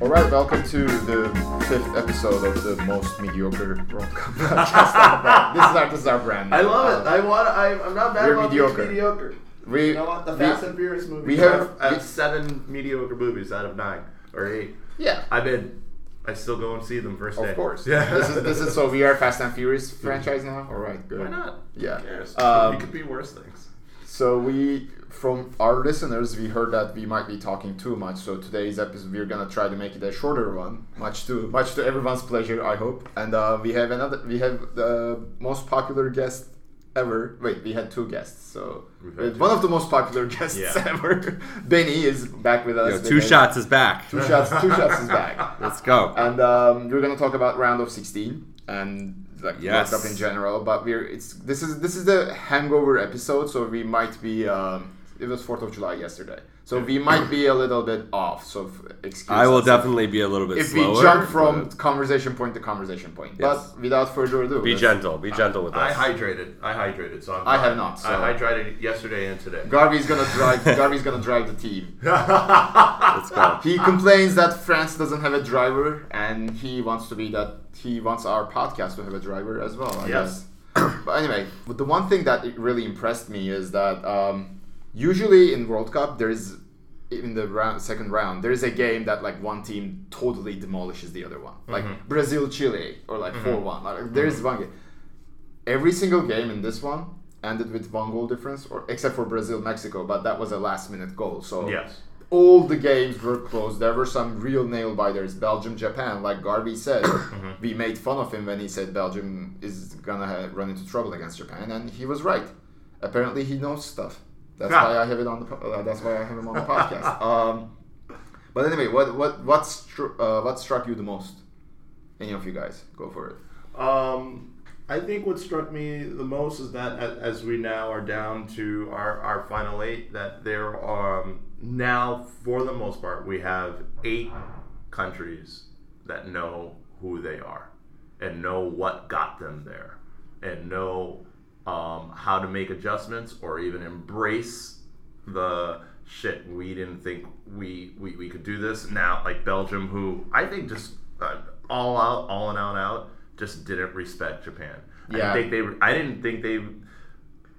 All right, welcome to the fifth episode of the most mediocre World Cup podcast. this is our this is our brand. I love it. Uh, I want. I, I'm not mad You're about mediocre. being mediocre. we You know what? The we- Fast and Furious movies. we have- I have we- seven mediocre movies out of nine or eight. Yeah. I been. I still go and see them first day. Of course. Yeah. This is this is so we are Fast and Furious franchise now. All right. Good. Why not? Yeah. Who cares? Um, it could be worse things. So we, from our listeners, we heard that we might be talking too much. So today's episode, we're gonna try to make it a shorter one, much to much to everyone's pleasure, I hope. And uh, we have another, we have the most popular guest ever. Wait, we had two guests. So two. one of the most popular guests Yeah. ever, Benny, is back with us. Yo, two shots is back. Two shots. Two shots is back. Let's go. And um, we're gonna talk about round of sixteen and like Yes. Cup in general. But we're it's this is this is the hangover episode, so we might be. Um, it was Fourth of July yesterday, so we might be a little bit off. So f- excuse. I will us definitely be a little bit slower. If slower. we jump from but conversation point to conversation point, Yes. but without further ado, be gentle. Be gentle with us. I hydrated. I hydrated. So I'm I have not, so- I hydrated yesterday and today. Garvey's gonna drive. Garvey's gonna drive the team. Let's go. He complains that France doesn't have a driver, and he wants to be that. He wants our podcast to have a driver as well. I Yes. guess. but anyway, but the one thing that really impressed me is that um, usually in World Cup there is in the round, second round there is a game that like one team totally demolishes the other one, like mm-hmm. Brazil Chile or like mm-hmm. 4 one. Like, there is mm-hmm. one game. Every single game in this one ended with one goal difference, or except for Brazil Mexico, but that was a last minute goal. So Yes. all the games were close. There were some real nail biters. Belgium, Japan, like Garvey said, we made fun of him when he said Belgium is gonna ha- run into trouble against Japan, and he was right. Apparently, he knows stuff. That's Ha. why I have it on the. Uh, that's why I have him on the podcast. Um, but anyway, what what what stru- uh, what struck you the most? Any of you guys, go for it. Um, I think what struck me the most is that as we now are down to our, our final eight, that there are um, now, for the most part, we have eight countries that know who they are and know what got them there and know um, how to make adjustments or even embrace the shit we didn't think we, we, we could do this. Now like belgium who i think just uh, all out all in out out just didn't respect japan. I Yeah. didn't think they i didn't think they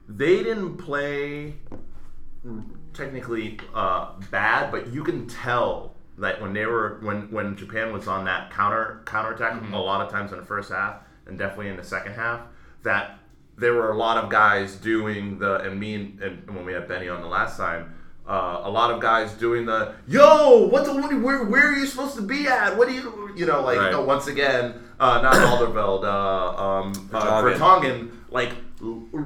they didn't play technically uh, bad but you can tell that when they were when when japan was on that counter counterattack a lot of times in the first half and definitely in the second half that there were a lot of guys doing the and me and, and when we had Benny on the last time, uh, a lot of guys doing the yo, what the what, where where are you supposed to be at? What do you you know like Right. once again, uh, not Alderweireld, uh, um, uh. Vertonghen, like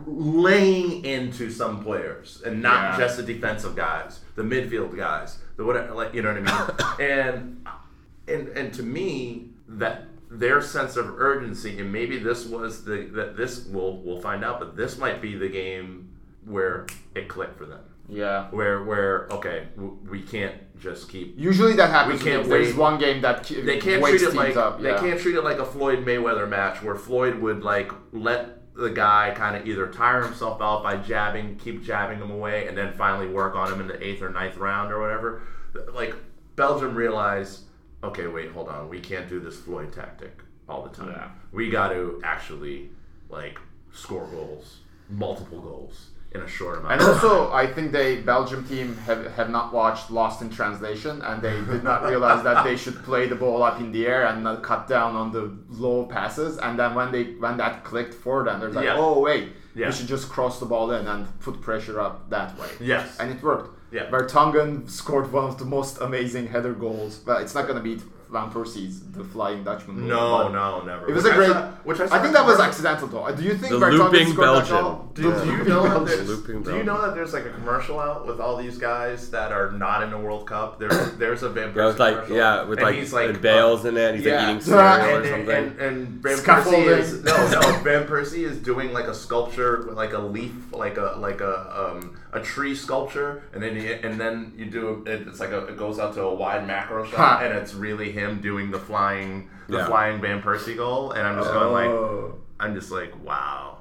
laying into some players and not Yeah. just the defensive guys, the midfield guys, the whatever, like you know what I mean, and and and to me that their sense of urgency and maybe this was the that this we'll we'll find out but this might be the game where it clicked for them Yeah. where where okay w- we can't just keep Usually that happens. We can't if There's one game that ki- they can't treat it like up. they yeah. can't treat it like a Floyd Mayweather match where Floyd would like let the guy kind of either tire himself out by jabbing, keep jabbing him away, and then finally work on him in the eighth or ninth round or whatever. Like Belgium realized, okay, wait, hold on, we can't do this Floyd tactic all the time. Yeah. We got to actually like score goals, multiple goals in a short amount. And of time. also, I think they Belgium team have, have not watched Lost in Translation, and they did not realize that they should play the ball up in the air and not cut down on the low passes. And then when they when that clicked for them, they're like, Yeah. oh wait, Yeah. we should just cross the ball in and put pressure up that way. Yes. and it worked. Yeah. Vertonghen scored one of the most amazing header goals. But it's not gonna beat Van Persie's the Flying Dutchman. goal, no, but no, never. It was Which a I great. saw- which I, I, think that was accidental though. Do you think The Vertonghen looping scored that Belgian. goal? Do, do you know that there's, Looping do you know that there's like a commercial out with all these guys that are not in the World Cup? There's there's a Van Yeah, with Persie like commercial, yeah, with and like, he's like and Bales in it. He's yeah. like eating Yeah. cereal or something. and, and Van Persie is no no Van Persie is doing like a sculpture with like a leaf like a like a um, a tree sculpture and then you, and then you do it, it's like a, it goes out to a wide macro shot Ha. and it's really him doing the flying, the Yeah. flying Van Persie goal, and I'm just going like, Oh. I'm just like, wow,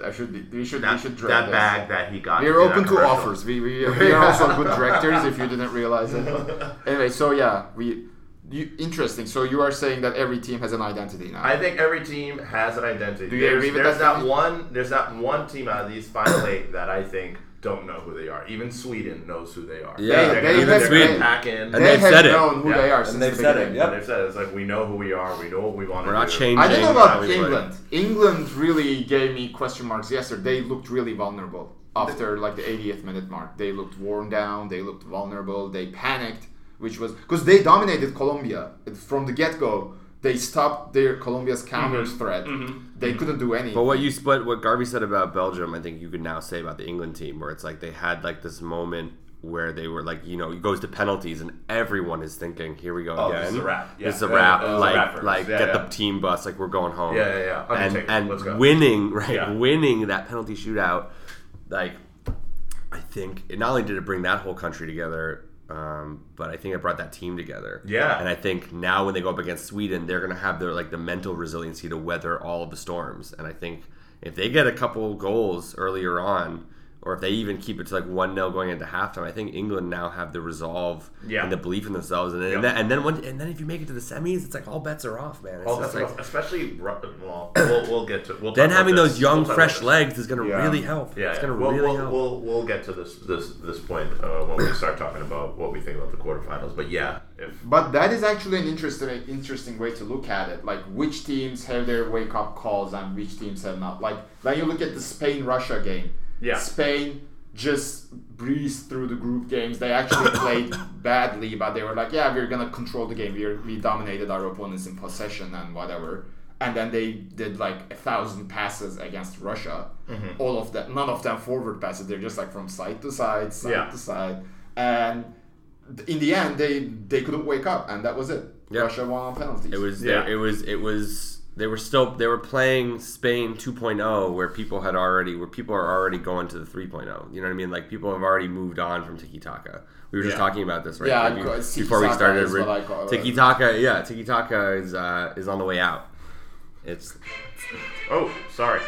That should be. We should. we that, should that drag this. bag that he got. We're open to offers. We, we, we are also good directors if you didn't realize it. Anyway, so yeah, we you, interesting. So you are saying that every team has an identity now. I think every team has an identity. Do you there's agree with there's that, that one there's that one team out of these final eight that I think don't know who they are. Even Sweden knows who they are. Yeah, they're they gonna, have- they're gonna Sweden. pack in. And they they've have said it. who Yeah. they are And since they've the said it, beginning. yep. And they've said it's like we know who we are. We know what we want We're to not do. changing. I don't know about we play. England. England really gave me question marks yesterday. They looked really vulnerable after like the 80th minute mark. They looked worn down. They looked vulnerable. They panicked, which was because they dominated Colombia from the get go. They stopped their Colombia's mm-hmm. counter threat. Mm-hmm. They mm. couldn't do anything. But what you but what Garvey said about Belgium, I think you could now say about the England team, where it's like they had like this moment where they were like, you know, it goes to penalties, and everyone is thinking, "Here we go Oh, again. this is a wrap. Yeah. This is a Yeah, wrap. this is a like, wrap for us. like Yeah, get yeah. the team bus. Like we're going home. Yeah, yeah, yeah. And Undertaker. Let's go. and winning, right? Yeah. Winning that penalty shootout, like I think it not only did it bring that whole country together. Um, but I think it brought that team together. Yeah. and I think now when they go up against Sweden, they're going to have their like the mental resiliency to weather all of the storms. And I think if they get a couple goals earlier on, or if they even keep it to like one 0 going into halftime, I think England now have the resolve Yeah. and the belief in themselves. And then, Yep. and then and then when and then if you make it to the semis, it's like all bets are off, man. It's Oh, just that's like, rough. especially well, we'll, we'll get to. We'll then having this. those young, We'll fresh legs is going to Yeah. really help. Yeah, it's going to we'll, really we'll, help. We'll, we'll get to this this this point uh, when we start talking about what we think about the quarterfinals. But yeah, if But that is actually an interesting interesting way to look at it. Like which teams have their wake up calls and which teams have not. Like when you look at the Spain Russia game. Yeah. Spain just breezed through the group games. They actually played badly, but they were like, yeah, we're gonna control the game. We we dominated our opponents in possession and whatever. And then they did like a thousand passes against Russia. Mm-hmm. All of that, none of them forward passes. They're just like from side to side, side Yeah. to side, and in the end, they they couldn't wake up, and that was it. Yeah. Russia won on penalties. It was Yeah. it was it was they were still they were playing Spain 2.0 where people had already where people are already going to the 3.0. You know what I mean? Like people have already moved on from tiki taka. We were just talking about this right Yeah, like, I be- call it before we started. is what I call it. Tiki taka, yeah, tiki taka is uh, is on the way out. It's oh, sorry,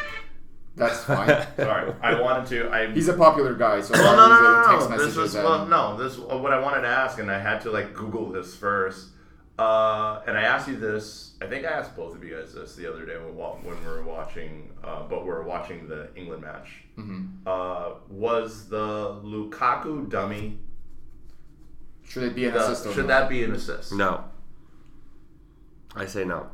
That's fine. sorry, I wanted to. I He's a popular guy, so well, no, no, no, no, text no. This messages was well, no. This what I wanted to ask, and I had to like Google this first. Uh, and I asked you this. I think I asked both of you guys this the other day when, when we were watching, uh, but we were watching the England match. Mm-hmm. Uh, was the Lukaku dummy? Should it be an the- assist or should not? that be an assist? no. I say no.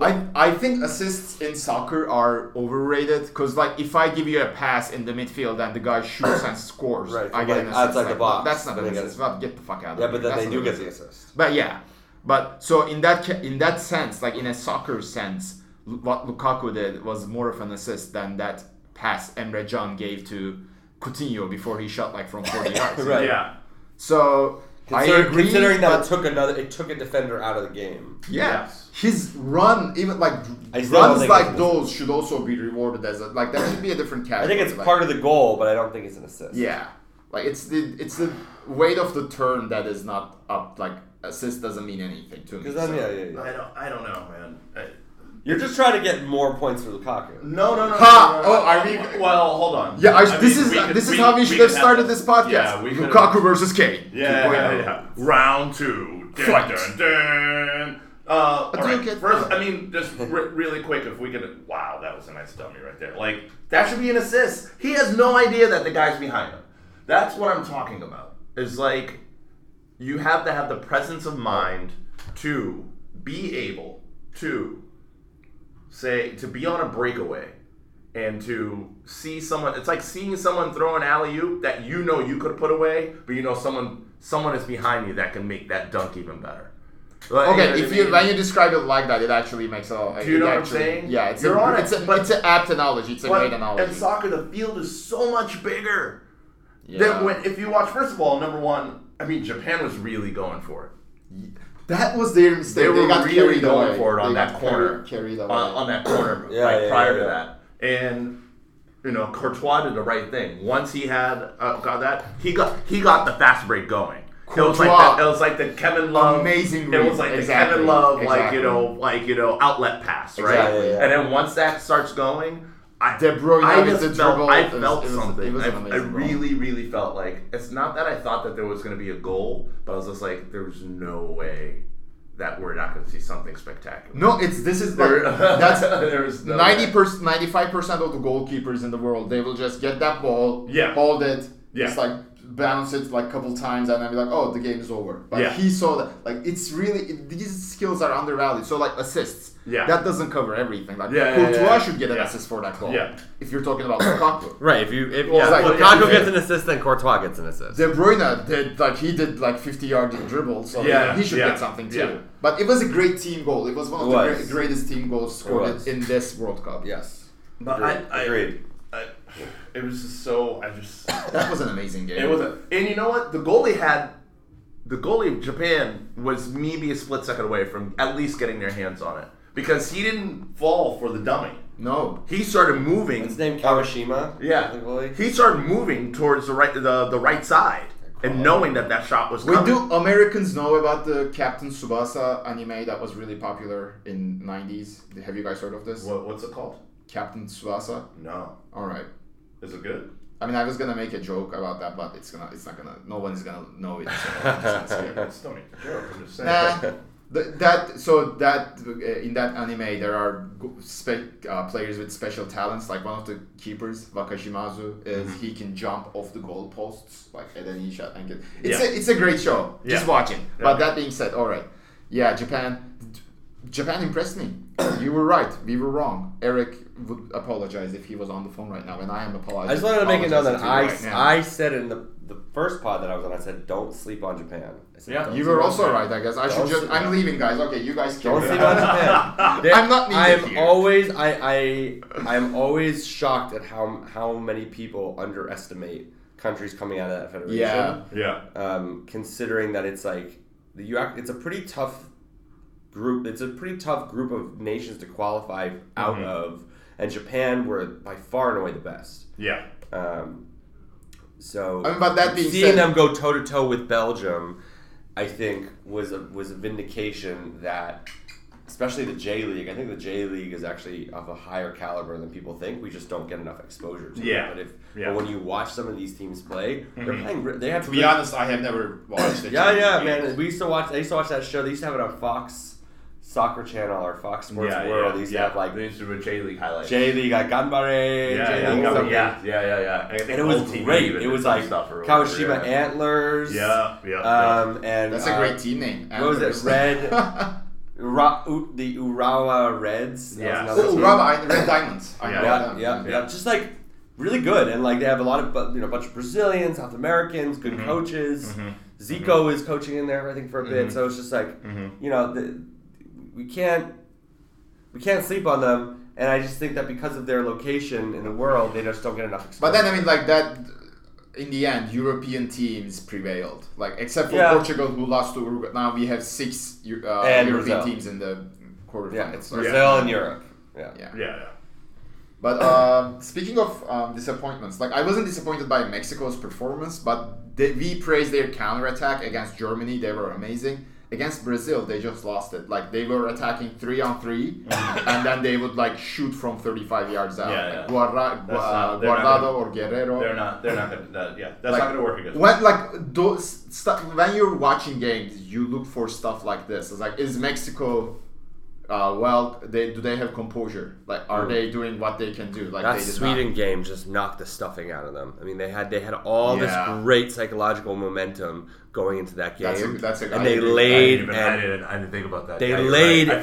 I, I think assists in soccer are overrated because like if I give you a pass in the midfield and the guy shoots and scores, Right, I get like, an assist. outside the box. That's not an They get assist. it. Get the fuck out of there. Yeah, here. but then That's they do get the assist. assist. But yeah, but so in that in that sense, like in a soccer sense, what Lukaku did was more of an assist than that pass Emre Can gave to Coutinho before he shot like from 40 yards. Right. Yeah. So I agree, considering that it took another, it took a defender out of the game. yeah, Yes. his run, even like I runs like those, should also be rewarded as a like that should be a different category. I think it's like, part of the goal, but I don't think it's an assist. Yeah, like it's the it's the weight of the turn that is not up. Like assist doesn't mean anything to me. Because then, so- yeah, yeah, yeah. I don't. I don't know, man. I, You're just trying to get more points for Lukaku. no, no, no. Ha! no, no, no. Oh, are we- Well, hold on. Yeah, I, I this mean, is could- this is we- how we we should could have started have- this podcast. Yeah, we could have- Lukaku versus Kane. Yeah, 2.0. yeah, yeah. Round two. Dun, Fight. dun, dun. Uh, all But do right. you get- First, I mean, just re- really quick, if we could. Wow, that was a nice dummy right there. Like that should be an assist. He has no idea that the guy's behind him. That's what I'm talking about. Is like you have to have the presence of mind to be able to say to be on a breakaway and to see someone it's like seeing someone throw an alley oop that you know you could put away but you know someone someone is behind you that can make that dunk even better Like, Okay, know if you mean? when you describe it like that, it actually makes a. Do you know what I'm saying? Yeah, it's You're a, on it, it's a but- it's an apt analogy. It's a great analogy. in soccer the field is so much bigger yeah. than when if you watch first of all number one I mean Japan was really going for it that was their mistake. they were got really going away. for it on They that corner Carried, carried away. on, on that corner Yeah, like yeah, prior yeah, to that and you know Courtois did the right thing once he had uh, got that he got he got the fast break going It was like Courtois. the, it was like the Kevin Love Amazing It was like the Exactly. Kevin Love, like you know, like you know, outlet pass, right? Exactly, yeah. And then once that starts going, I, De Bruyne I just the felt, dribble, I it was- felt it was- something. it was I, I goal. really, really felt like it's not that I thought that there was going to be a goal, but I was just like, there's no way that we're not going to see something spectacular. No, it's this is There- like, that's there's no ninety percent, ninety five percent of the goalkeepers in the world. They will just get that ball, Yeah. hold it, Yeah. just like bounce it like a couple times, and then be like, oh, the game is over. But Yeah. he saw that. Like it's really it- these skills are undervalued. So like assists, Yeah. that doesn't cover everything. Like Yeah, yeah, Courtois yeah. should get an Yeah. assist for that goal. Yeah. If you're talking about Lukaku. Right. If you if Well, yeah, like- Lukaku yeah. gets an assist, then Courtois gets an assist. De Bruyne did like he did like 50 yard dribble, so Yeah, he should yeah, get something too. yeah. But it was a great team goal. It was one of It the was. greatest team goals scored in this World Cup. yes. But Agreed. I, I, Agreed. I, it was just so. I just. That was an amazing game. It was, a, and you know what? The goalie had, the goalie of Japan was maybe a split second away from at least getting their hands on it because he didn't fall for the dummy. no. He started moving. His name Kawashima. Yeah, he started moving towards the right, the, the right side, and knowing that that shot was We coming. do Americans know about the Captain Tsubasa anime that was really popular in 90s? Have you guys heard of this? What, what's it called? Captain Tsubasa? No, All right. is it good? I mean, I was gonna make a joke about that, but it's gonna, it's not gonna, no one's gonna know it. So I'm just gonna skip it. It's not make a joke. I'm just saying. Nah, th- that so that uh, in that anime there are spe- uh, players with special talents. Like one of the keepers, Wakashimazu, is Mm-hmm. he can jump off the goalposts like at any shot and get. It's Yeah. a it's a great show. Just Yeah. watch it. Yeah. But that being said, all right, yeah, Japan. Japan impressed me. you were right. We were wrong. Eric would apologize if he was on the phone right now, and I am apologizing. I just wanted to make it known that I, apologizing to you right. I said in the, the first pod that I was on, I said, don't sleep on Japan. Said, Yeah. You were also right, I guess. I should Don't just. sleep- I'm leaving, guys. Okay, you guys. Don't sleep on. on Japan. There- I'm not needed I'm here. always I I I'm always shocked at how how many people underestimate countries coming out of that federation. Yeah. yeah. Um, considering that it's like the you act- it's a pretty tough group. It's a pretty tough group of nations to qualify out Mhm. of, and Japan were by far and away the best. Yeah. Um, so I mean, but that being seeing said- them go toe to toe with Belgium, I think was a was a vindication that, especially the J League. I think the J League is actually of a higher caliber than people think. We just don't get enough exposure to Yeah. it. But if Yeah. but when you watch some of these teams play, they're Mhm. playing. They have To be honest, I have never watched it. yeah, yeah, man. We used to watch. I used to watch that show. They used to have it on Fox Soccer Channel or Fox Sports yeah, World. yeah, They used to have like they used to do J League highlights. J League, like Ganbare, yeah, J yeah, League, yeah, something. yeah, yeah, yeah, yeah. I and it was OTV great. It was like stuff Kawashima yeah. Antlers. Yeah, yeah, Um, and That's a uh, great team name. what was it? Red- Ura, U, the Urawa Reds. Yeah. another oh, team. Rama, I- Red Diamonds. I know Yeah. Yeah, yeah, yeah, Just like really good, and like they have a lot of you know, a bunch of Brazilians, South Americans, good Mhm. coaches. Mhm. Zico is coaching in there, I think, for a bit. Mhm. So it's just like Mhm. you know, the, we can't we can't sleep on them. And I just think that because of their location in the world, they just don't get enough exposure. But then, I mean, like that. In the end, European teams prevailed. Like except for Yeah. Portugal, who lost to Uruguay. Now we have six uh, European Brazil. teams in the quarterfinals. yeah, it's So- Brazil and Europe. Yeah. Yeah. Yeah, yeah. But um, speaking of um, disappointments, like I wasn't disappointed by Mexico's performance, but they, we praised their counterattack against Germany. They were amazing. Against Brazil, they just lost it. Like they were attacking three on 3 and then they would like shoot from 35 yards out. Yeah, like yeah. Guarra, That's uh, not- Guardado gonna- or Guerrero. They're not. They're not gonna. That, yeah, that's Like, not gonna work against. When like those stuff when you're watching games, you look for stuff like this. It's like is Mexico uh, well? They do they have composure? Like are Mm. they doing what they can do? Like That they Sweden Not. game just knocked the stuffing out of them. I mean, they had they had all Yeah. this great psychological momentum going into that game, That's a- that's a- I and they agree. I laid didn't, even, I, and didn't, I didn't think about that. they Yeah, laid right.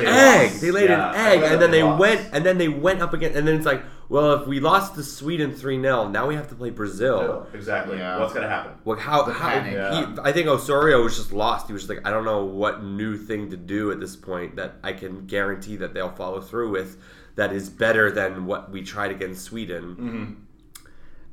An egg. They laid Yeah, an egg, and then they lost. went and then they went up again, and then it's like, well, if we lost to Sweden three 0 now we have to play Brazil. Exactly. Yeah. What's gonna happen? Well, how, The how panic. he, Yeah. I think Osorio was just lost. He was just like, I don't know what new thing to do at this point that I can guarantee that they'll follow through with that is better than what we tried against Sweden. Mm-hmm.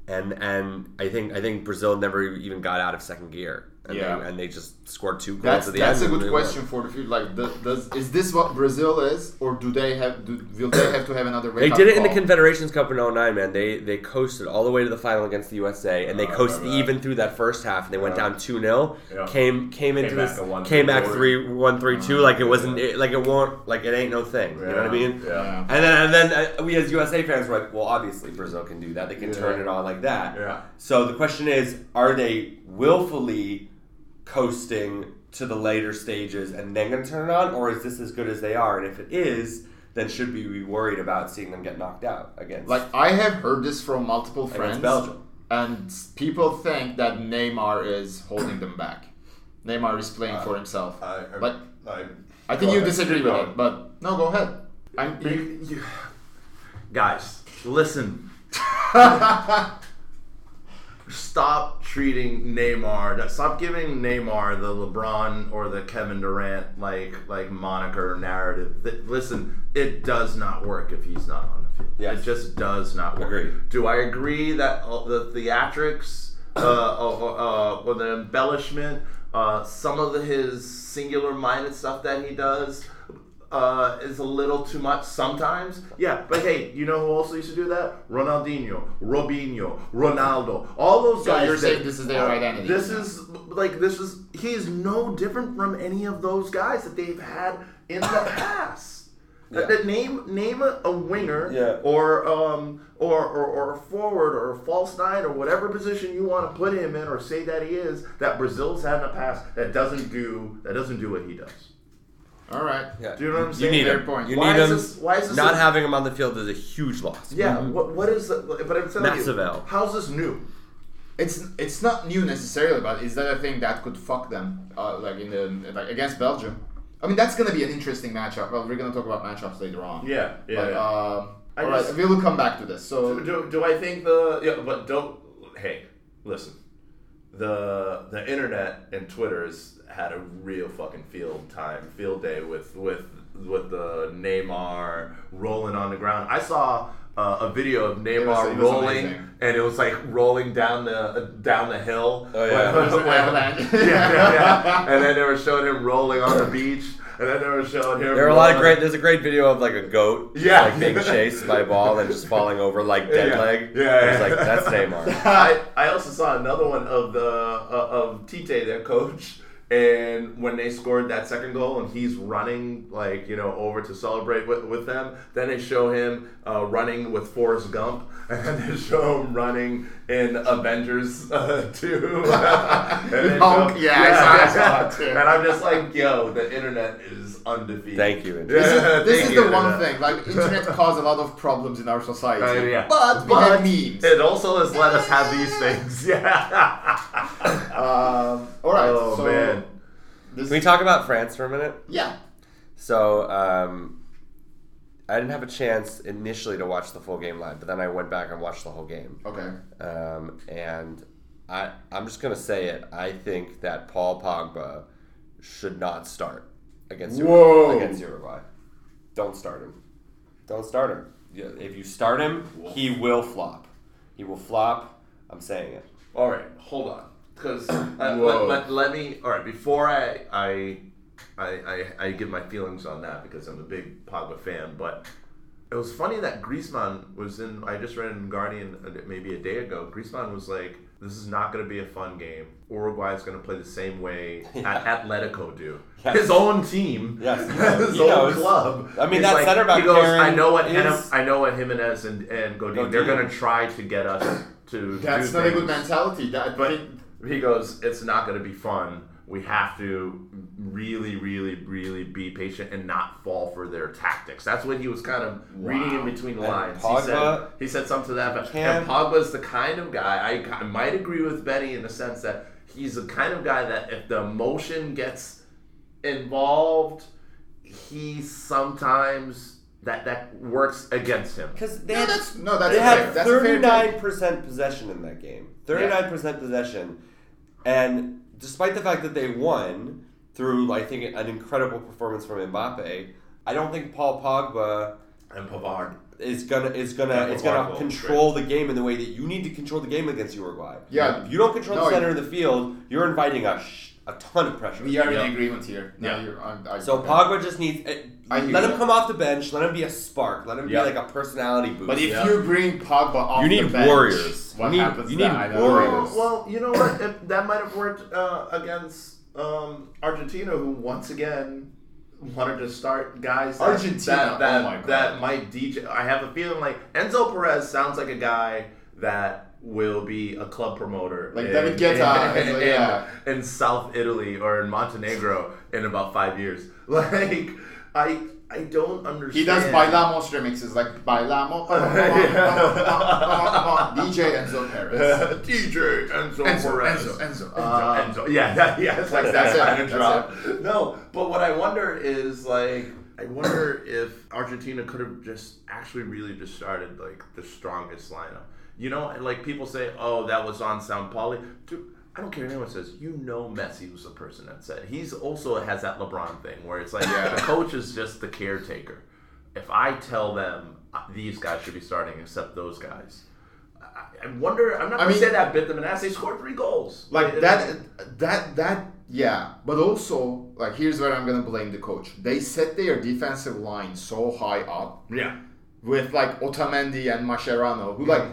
And and I think I think Brazil never even got out of second gear. And Yeah. they, and they just scored two goals That's at the that's a end. and good they won. question for the future. Like, does, does is this what Brazil is, or do they have? Do, will they have to have another? Way? They did it in the? Confederations Cup in 09, man. They they coasted all the way to the final against the USA, and they I coasted even through that first half. And they went Yeah. down 2 0. Yeah. Came came into back this to one, came back four. 3 1 3 2 like it wasn't it, like it won't like it ain't no thing. You know what I mean? Yeah. And then and then uh, we as USA fans were like, well, obviously Brazil can do that. They can Yeah. turn it on like that. Yeah. So the question is, are they willfully coasting to the later stages and then going to turn it on, or is this as good as they are? And if it is, then should we be worried about seeing them get knocked out against Like I have heard this from multiple friends, Belgium? and people think that Neymar is holding them back. Neymar is playing for uh, himself. I, I, But I, I think you ahead. disagree with going. it, but no, go ahead. I'm, you, You- you- guys, listen. Stop treating Neymar. Stop giving Neymar the LeBron or the Kevin Durant like like moniker narrative. That, listen, it does not work if he's not on the field. Yes. It just does not work. Agreed. Do I agree that uh, the theatrics uh, uh, uh, or the embellishment, uh, some of the, his singular-minded stuff that he does uh, is a little too much sometimes. Yeah, but hey, you know who also used to do that? Ronaldinho, Robinho, Ronaldo, all those So guys. you're saying this is their identity. This is like this is he is no different from any of those guys that they've had in the past. That- that name name a, a winger Yeah. or um or, or or a forward or a false nine or whatever position you want to put him in or say that he is that Brazil's had in the past that doesn't do that doesn't do what he does. All right. Yeah. Do you know what I'm saying? You need Fair him. point. You Why need is him. this- why is this Not a- having him on the field is a huge loss. Yeah, what what is the but I'm telling Massive you, L. how's this new? It's it's not new necessarily, but is that a thing that could fuck them, uh, like in the like against Belgium? I mean, that's gonna be an interesting matchup. Well, we're gonna talk about matchups later on. Yeah, yeah. But, yeah. um, I all right, just- we will come back to this. So do, do, do I think the yeah, but don't hey listen the the internet and Twitter's had a real fucking field time field day with with with the Neymar rolling on the ground. I saw uh, a video of Neymar was- rolling and it was like rolling down the uh, down the hill. Oh, yeah. When- It when- yeah, yeah, yeah. And then they were showing him rolling on the beach. And then they were showing him. There are a lot of great. There's a great video of like a goat, Yeah. like being chased by a ball and just falling over like dead Yeah. leg. Yeah, it's yeah. like that's Neymar. I, I also saw another one of the uh, of Tite, their coach, and when they scored that second goal, and he's running like you know over to celebrate with, with them. Then they show him uh, running with Forrest Gump, and then they show him running in Avengers uh, two. And they Hulk, yeah, I saw- I saw too. And I'm just like, yo, the internet is undefeated. Thank you. this is, this is you, the one thing. Like internet caused a lot of problems in our society, Uh, yeah. but we have memes. It also has let us have these things. Yeah. Um, all right, Oh, so man. This Can we talk about France for a minute? yeah. So um, I didn't have a chance initially to watch the full game live, but then I went back and watched the whole game. Okay. Um, and I, I'm just gonna say it. I think that Paul Pogba should not start against Whoa. Uruguay. Against Uruguay, don't start him. Don't start him. If you start him, he will flop. He will flop. I'm saying it. All right, hold on, because uh, let, let, let me. All right, before I I, I I I give my feelings on that because I'm a big Pogba fan, but it was funny that Griezmann was in. I just read in Guardian uh, maybe a day ago. Griezmann was like, "This is not going to be a fun game. Uruguay is going to play the same way Yeah. at Atletico do. Yes. His own team, Yes, his He own knows. club. I mean, He's that like- center back He goes, pairing I know what is- Giménez- I know what Giménez and and Godin. Godin. They're going to try to get us to. That's do not a good mentality. That, But he goes, it's not going to be fun. We have to really, really, really be patient and not fall for their tactics. That's what he was kind of reading in between the lines. Pogba- he said he said something to that. But, can't- and Pogba's the kind of guy I, I might agree with Benny in the sense that he's the kind of guy that if the emotion gets involved, he sometimes that that works against him. Because they No, had, that's- no, that's they fair. had That's a fair thirty take. nine percent possession in that game. Thirty nine percent possession, and despite the fact that they won through, I think, an incredible performance from Mbappe, I don't think Paul Pogba And Pavard. is gonna is gonna Yeah, it's gonna will control the game in the way that you need to control the game against Uruguay. Yeah. if you don't control No, the center you- of the field, you're inviting a sh- a ton of pressure. We are Yep. in agreement here. No, Yeah. you're, I'm, I, So Pogba just needs. eh, I hear let you. him come off the bench. Let him be a spark. Let him Yeah. be like a personality boost. But if Yeah. you bring Pogba off You the need bench, warriors. What You need- happens you then? need I don't warriors. know. Well, well, you know what? If that might have worked uh, against um, Argentina, who once again wanted to start guys that, Argentina, that, that, oh my God. that might DJ. I have a feeling like Enzo Perez sounds like a guy that will be a club promoter, Like in, David Guetta, in, it's like, in- yeah. in South Italy or in Montenegro in about five years. Like I, I don't understand. He does Bailamos remixes like Bailamos, DJ Enzo Perez. DJ Enzo, Enzo, Perez. Enzo, Enzo, Uh, Enzo. Enzo. Yeah, that, yeah, it's like That's that it, that's drop. No, but what I wonder is like, I wonder if Argentina could have just actually really just started like the strongest lineup. You know, and like people say, oh, that was on Sampaoli. Dude, I don't care what anyone says. You know, Messi was the person that said. He's also has that LeBron thing where it's like Yeah. the coach is just the caretaker. If I tell them uh, these guys should be starting, except those guys. I- I wonder. I'm not I gonna mean- say that bit them in ass. They scored three goals. like It- that that that yeah but also like here's where i'm gonna blame the coach they set their defensive line so high up Yeah. with like otamendi and mascherano who like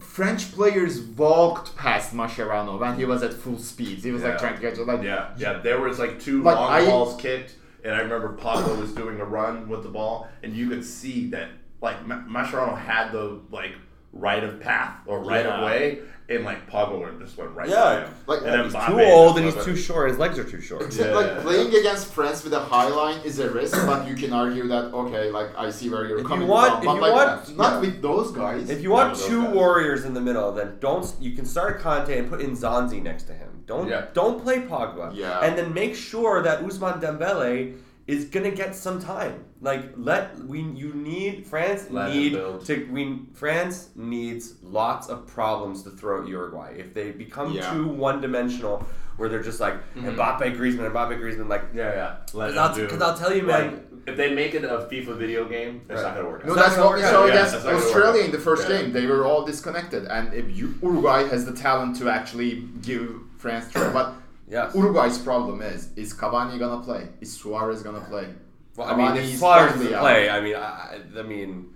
french players walked past mascherano when he was at full speed he was like trying to catch it like Yeah, yeah. There was like two Like, long I- balls kicked, and I remember Pogba was doing a run with the ball, and you could see that like Ma- Mascherano had the like right of path or right Yeah. of way, and like Pogba went, just went right. Yeah, by him. like, and then he's Mbappe too old and he's went- too short. His legs are too short. Except Yeah. like playing against France with a high line is a risk, but you can argue that okay, like I see where you're If you coming want- from. if But you like want- not with those guys. If you want two guys. warriors in the middle, then don't. You can start Kante and put in Nzonzi next to him. Don't Yeah. don't play Pogba. Yeah. And then make sure that Ousmane Dembele is gonna get some time. Like let we you need France Let need to we France needs lots of problems to throw at Uruguay. If they become Yeah. too one dimensional, where they're just like mm-hmm. Mbappe Griezmann, Mbappe Griezmann, like Yeah, yeah. Let Because I'll, I'll tell you, like, man. if they make it a FIFA video game, it's Right. not gonna work. No, out. not that's gonna what we work saw out. Yeah, against that's not gonna work Australia in the first Yeah. game. They were all disconnected, and if you, Uruguay has the talent to actually give France trouble, but Yes. Uruguay's problem is: is Cavani gonna play? Is Suarez gonna play? Well, I mean, Cavani if is Suarez currently doesn't out. play, I mean, I, I I mean,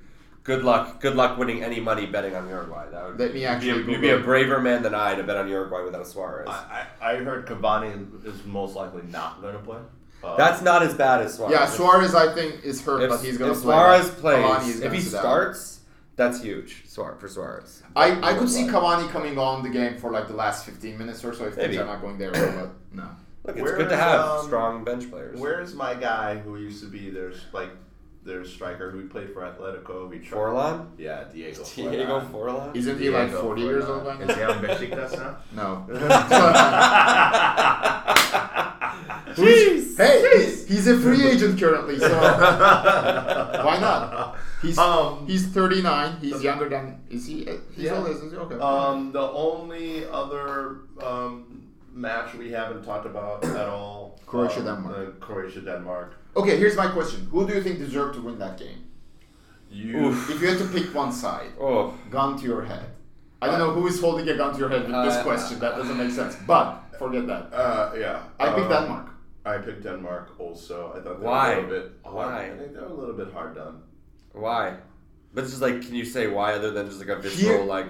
good luck. Good luck winning any money betting on Uruguay. That would Let me you'd actually be, a, you'd be a braver man than I to bet on Uruguay without a Suarez. I, I, I heard Cavani is most likely not going to play. Uh, That's not as bad as Suarez. Yeah, Suarez I think is hurt, If, but he's gonna if play. Suarez plays, Cavani is if he sit out. starts, that's huge. Suarez for Suarez. I, I could see Cavani coming on the game for like the last 15 minutes or so if things Maybe. are not going there. way, but no. Look, it's Where good to is, have um, strong bench players. Where's my guy who used to be their like their striker who played for Atletico? He tried- Forlan? Yeah, Diego. Diego Forlan. Forlan? Isn't he like Diego 40 years old Forlan. by Is now? he on Besiktas now? No. Jeez, hey, he's, he's a free agent currently, so why not? He's Um, he's 39. He's younger than is he? He's Yeah. older, is he? Okay. Um, the only other um, match we haven't talked about at all. Croatia, um, Denmark. uh, Croatia Denmark. okay, here's my question: Who do you think deserved to win that game? You. If you had to pick one side, Oh, gun to your head. I don't know who is holding a gun to your head with this Uh, question. That doesn't make sense. But forget that. Uh, yeah. I picked um, Denmark. I picked Denmark also. I thought they Why? were a little bit hard. Why? I think they were a little bit hard done. Why? But it's just like, can you say why other than just like a visceral Here- like?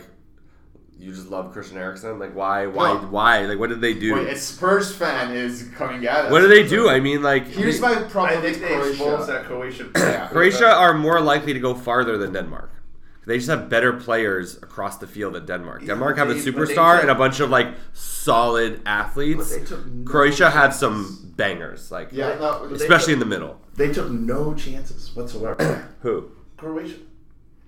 You just love Christian Eriksen? Like why? Why? No. Why? Like what did they do? Wait, a Spurs fan is coming at us. what do they do? I mean, like Here's my I problem think with they exposed Croatia. that Croatian. Yeah. Croatia are more likely to go farther than Denmark. They just have better players across the field than Denmark. Yeah, Denmark but have a they- but they superstar took- and a bunch of like solid athletes. But they took no Croatia have chances. some bangers, like Yeah, no, But especially in the middle. They took no chances whatsoever. Who? Croatia.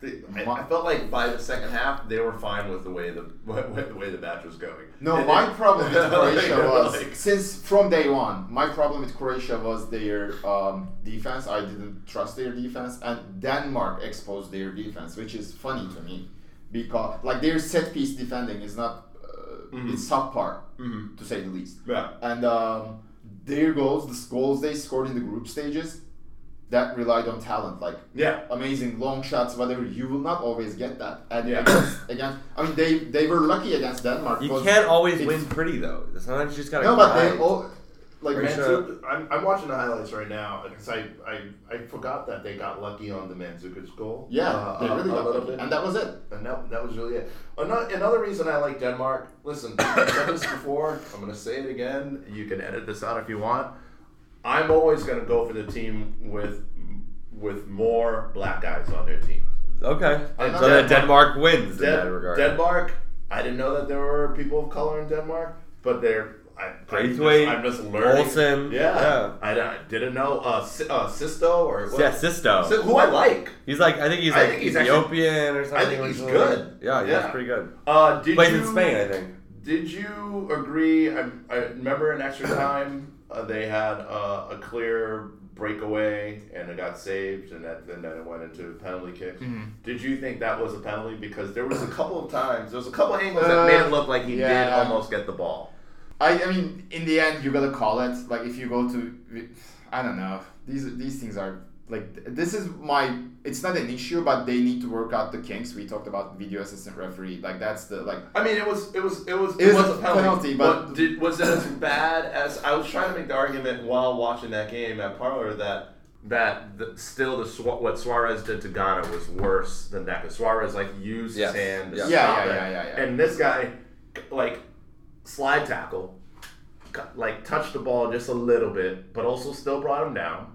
They, I, I felt like by the second half they were fine with the way the the way the match was going. No, And my they- problem with Croatia was like- since from day one. My problem with Croatia was their um, defense. I didn't trust their defense, and Denmark exposed their defense, which is funny to me because like their set piece defending is not uh, it's subpar to say the least. Yeah. And um, their goals, the goals they scored in the group stages, that relied on talent, like Yeah. amazing long shots, whatever. You will not always get that. And Yeah. against, against, I mean, they they were lucky against Denmark. You can't always win pretty though. Sometimes you just gotta. No, but they grind. all like Pretty man, sure- I'm, I'm watching the highlights right now because I, I, I forgot that they got lucky on the Mandzukic goal. yeah, Uh, they really a got lucky, and that was it. And that, that was really it. Another, another reason I like Denmark, listen, I've said this before, I'm going to say it again. You can edit this out if you want. I'm always going to go for the team with with more black guys on their team. Okay. So then Denmark- wins in Den- that regard. Denmark, I didn't know that there were people of color in Denmark, but they're. I, I'm just, I'm just learning. Olsen, Yeah. yeah. I, I didn't know. Uh, uh, Sisto or what? yeah, Sisto. Si- who I like. He's like I think he's like think he's actually- Ethiopian or something. I think like he's that. good. Yeah, he's pretty good. Uh, did Plays you, in Spain, I think. Did you agree? I, I remember in extra time uh, they had uh, a clear breakaway and it got saved, and that, and then it went into a penalty kick. Mm-hmm. Did you think that was a penalty? Because there was a couple of times, there was a couple of angles that made it look like he did almost get the ball. I, I mean, in the end, you gotta call it. Like if you go to, I don't know. These these things are like this is my. It's not an issue, but they need to work out the kinks. We talked about video assistant referee. Like that's the like. I mean, it was it was it was It it, was was a a penalty, penalty, but, but- did, was it as bad as I was trying to make the argument while watching that game at Parlor that that the, still the what Suarez did to Ghana was worse than that because Suarez like used Yes. his hand to Yeah. Yeah, stop yeah, it. yeah, yeah, yeah. and this guy like slide tackle like touched the ball just a little bit but also still brought him down.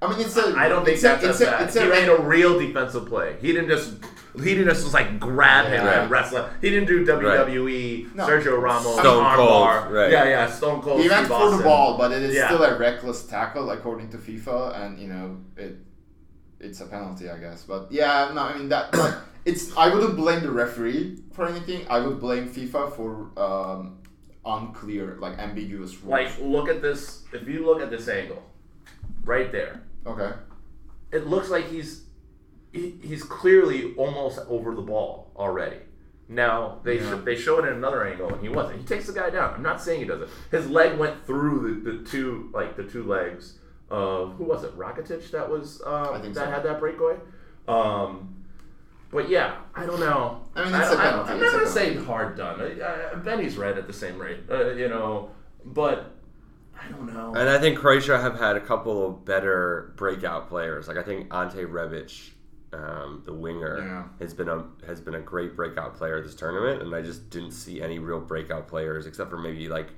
I mean, it's a. I don't think it's a, that's it's as a, bad. it's a, he made a real defensive play. He didn't just he didn't just like grab him Yeah. and wrestle. him. He didn't do WWE No. Sergio Ramos Stone Cold, armbar. right. Yeah, yeah, Stone Cold. He went for the ball, but it is Yeah. still a reckless tackle according to FIFA, and you know it. It's a penalty, I guess. But yeah, no, I mean that. Like, it's. I wouldn't blame the referee for anything. I would blame FIFA for um, unclear, like ambiguous rules. Like, look at this. If you look at this angle, right there, okay. it looks like he's he, he's clearly almost over the ball already. Now they Yeah. sh- they show it in another angle and he wasn't. He takes the guy down. I'm not saying he doesn't. His leg went through the, the two like the two legs of who was it? Rakitic that was I think that so. had that breakaway. Um, but yeah, I don't know. I mean, it's a a penalty. I'm It's not gonna say hard done. I, I, Benny's red at the same rate, uh, you know. But I don't know. And I think Croatia have had a couple of better breakout players. Like I think Ante Rebic, um, the winger, Yeah. has been a has been a great breakout player this tournament, and I just didn't see any real breakout players except for maybe like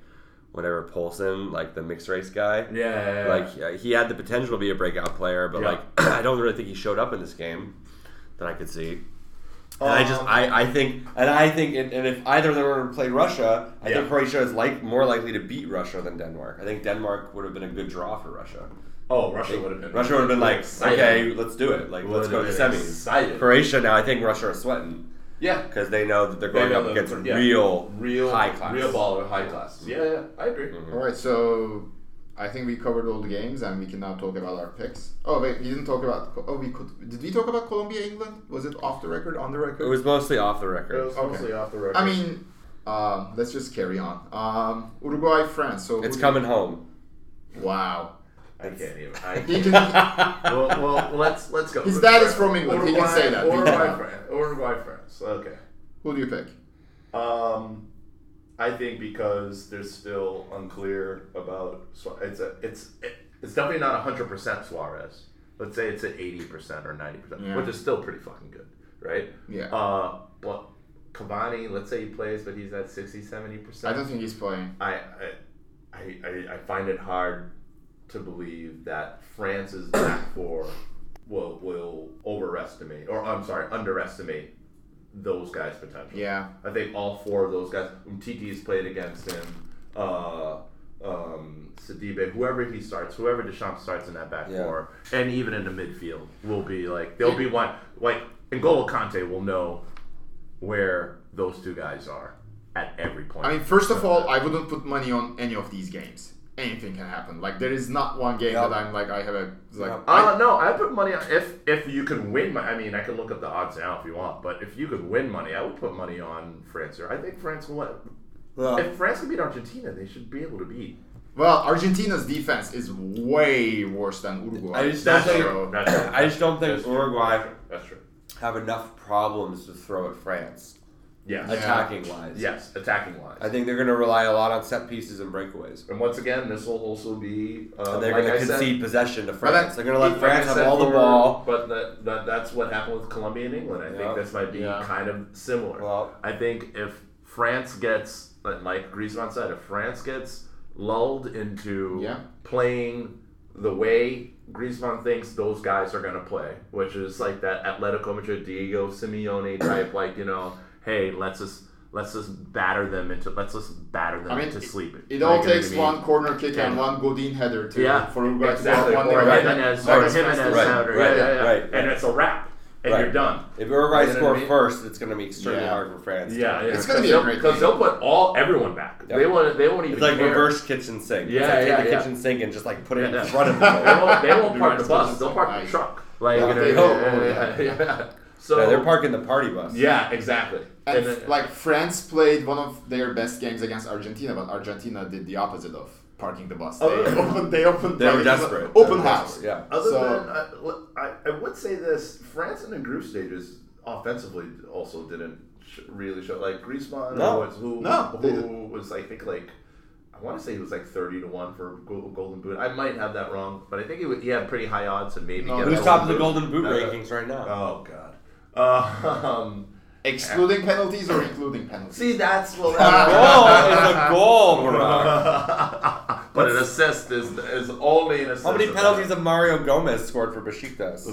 whatever Poulsen, like the mixed race guy. yeah, yeah, yeah. Like he had the potential to be a breakout player, but like I don't really think he showed up in this game that I could see. And I just Um, I, I think and I think and, and if either of them were to play Russia, I Yeah. think Croatia is like more likely to beat Russia than Denmark. I think Denmark would have been a good draw for Russia. Oh, Russia would have been. Russia would have been like, excited. okay, let's do it. Like, let's go to the semis. Excited. Croatia now, I think Russia are sweating Yeah, because they know that they're going know up the- against a yeah. real, real high class. real baller, high class. Yeah, yeah, I agree. Mhm. All right, so I think we covered all the games, and we can now talk about our picks. Oh wait, we didn't talk about. Oh, we could. Did we talk about Colombia, England? Was it off the record, on the record? It was mostly off the record. It was Okay. mostly off the record. I mean, um, let's just carry on. Um, Uruguay, France. So It's who do- coming home. Wow. I can't even. I can't. can. well, well, let's let's go. His dad is from England. He can Uruguay- say that. Uruguay. France. Uruguay, France. Okay. who do you pick? Um, I think because there's still unclear about it's a it's it's definitely not hundred percent Suarez. Let's say it's at eighty percent or ninety percent, Yeah. which is still pretty fucking good, right? Yeah. Uh, but Cavani, let's say he plays, but he's at 60 70 percent. I don't think he's playing. I, I, I, I, I find it hard to believe that France's back four will will overestimate, or I'm sorry, underestimate those guys' potential. Yeah. I think all four of those guys. Umtiti's played against him. Uh, um, Sidibe, whoever he starts, whoever Deschamps starts in that back Yeah. four, and even in the midfield, will be like there'll be one like N'Golo Kante will know where those two guys are at every point. I mean, first of all, I wouldn't put money on any of these games. Anything can happen. Like there is not one game Yep. that I'm like I have a like. Yep. I- Uh, no, I put money on if if you could win. mon- I mean, I can look up the odds now if you want, but if you could win money, I would put money on France. Or I think France will. win. Well, If France can beat Argentina, they should be able to beat Well, Argentina's defense is way worse than Uruguay. I just don't That's think. true. True. I just don't think That's true. Uruguay That's true. have enough problems to throw at France, Yes. Yeah. attacking wise. Yes. Attacking wise. I think they're going to rely a lot on set pieces and breakaways. And once again, this will also be. Uh, And they're like going to I said- concede possession to France. that- they're going to let France I have all the for- ball. But that, that that's what happened with Colombia and England. I think this might be Yeah. kind of similar. Well- I think if France gets, like Griezmann said, if France gets lulled into Yeah. playing the way Griezmann thinks those guys are going to play, which is like that Atletico Madrid Diego Simeone type, like you know, hey, let's just let's just batter them into let's just batter them I mean, into it- sleeping. It Like, all you know what takes I mean? one corner kick and Yeah. one Godin header to Yeah, for Uruguay exactly. to one Or. Giménez, or is Giménez fantastic. Right, header. right, yeah, yeah, yeah. right, And it's a wrap, and Right. you're done. If Uruguay You know what score I mean? first, it's going to be extremely Yeah. hard for France. Yeah, yeah. It's gonna be a great because they'll put all everyone back. Yeah. They won't. They won't even. It's like care. reverse kitchen sink. Yeah, it's like yeah, take the yeah. kitchen sink and just like put it Yeah. in front of They won't, they won't park the bus. kitchen They'll park the truck. Like oh, oh, Yeah, you know, they- yeah, So yeah, they're parking the party bus. Yeah, exactly. And And then- like France played one of their best games against Argentina, but Argentina did the opposite of parking the bus. They Oh. opened. They opened. They were desperate. Open They were house. desperate, Yeah. Other So- than I, I, I would say this: France in the group stages offensively also didn't sh- really show. Like Griezmann, No. was who, No, who was I think like I want to say he was like thirty to one for Golden Boot. I might have that wrong, but I think he, would, he had pretty high odds and maybe No, get Who's top of the Golden Golden Boot Uh, rankings right now? Oh God. Uh, um, Excluding penalties or including penalties? see, that's what well. goal is a goal, Barack. but an assist is is only an assist. How many penalties that. have Mario Gomez scored for Besiktas?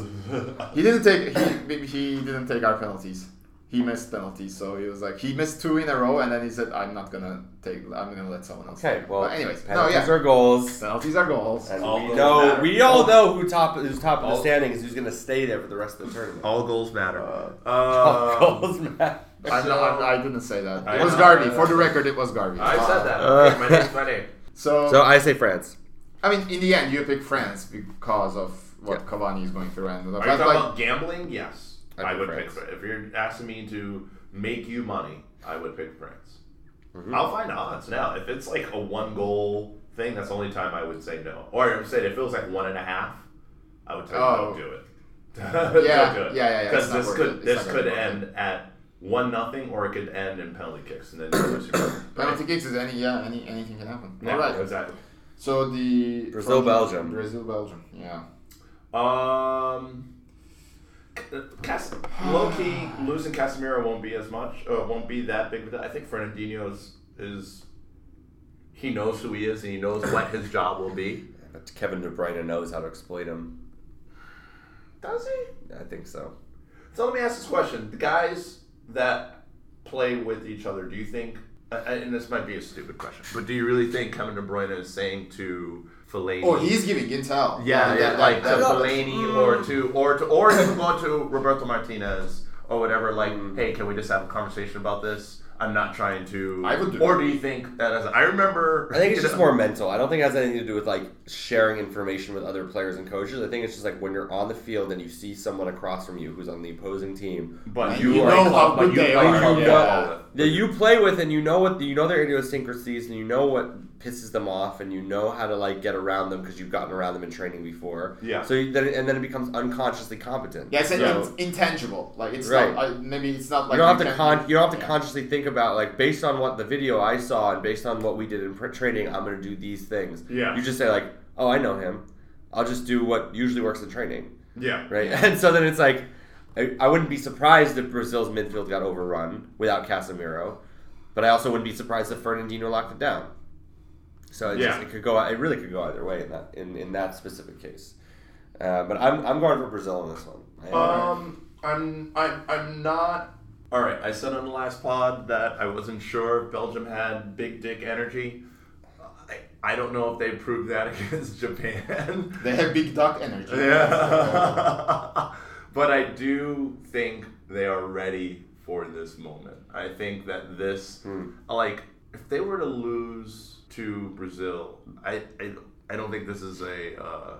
He didn't take he he didn't take our penalties. He missed penalties, so he was like he missed two in a row, and then he said, "I'm not gonna take. I'm gonna let someone else." Okay, take." well, But anyways, no, penalties yeah, are goals. penalties are goals. And All we goals know, matter. we all know who top who's top of the All- standings, who's going to stay there for the rest of the tournament. All goals matter. Uh, Uh, goals, man. I no, know. I, I didn't say that. I It was know. Garvey. For the record, it was Garvey. I said that. Uh. Okay, my name's my name. So, So I say France. I mean, in the end, you pick France because of what Yeah. Cavani is going through, and Are you talking like, about gambling? Yes, I I, would France. pick. France. If you're asking me to make you money, I would pick France. Mhm. I'll find odds now. If it's like a one goal thing, that's the only time I would say no. Or I would say if it was like one and a half, I would tell you Oh. don't do it. Yeah, don't do it. yeah, yeah, yeah, Because this could it. This could be worth end at one nothing, or it could end in penalty kicks, and then you lose your penalty kicks is any yeah any anything can happen. Yeah, All right. exactly. So the Brazil, Belgium. Brazil Belgium. Yeah. Um, Cas- low key losing Casemiro won't be as much. Uh, won't be that big of a deal. I think Fernandinho is, is he knows who he is and he knows what his job will be. But Kevin De Bruyne knows how to exploit him. Does he? I think so. So let me ask this question: the guys that play with each other, do you think? uh, And this might be a stupid question, but do you really think Kevin De Bruyne is saying to Fellaini? Oh, he's giving intel. Yeah, That- yeah, that- like that- to that- Fellaini or to or to or him going to Roberto Martinez or whatever. Like, mm. hey, can we just have a conversation about this? I'm not trying to. I would do Or do you think that as I remember? I think it's just more mental. I don't think it has anything to do with like sharing information with other players and coaches. I think it's just like when you're on the field and you see someone across from you who's on the opposing team. But you, you are know how good they play are. comfortable Yeah. with. that you play with and you know what you know their idiosyncrasies and you know what pisses them off and you know how to like get around them because you've gotten around them in training before. Yeah. So you, then and then it becomes unconsciously competent. Yeah, it's So- in- intangible. Like it's Right. not. I, maybe it's not like you don't have to con- you don't have to yeah. consciously think about like based on what the video I saw and based on what we did in pr- training, I'm going to do these things. Yeah. You just say like, "Oh, I know him. I'll just do what usually works in training." Yeah. Right? And so then it's like I, I wouldn't be surprised if Brazil's midfield got overrun without Casemiro, but I also wouldn't be surprised if Fernandinho locked it down. So it, just, it could go. It really could go either way in that in, in that specific case. Uh, but I'm, I'm going for Brazil in this one. Um, I'm I'm I'm not. All right, I said on the last pod that I wasn't sure if Belgium had big dick energy. I, don't know if they proved that against Japan. They have big duck energy. Yeah. but I do think they are ready for this moment. I think that this, Hmm. like, if they were to lose to Brazil, I, I, I don't think this is a uh,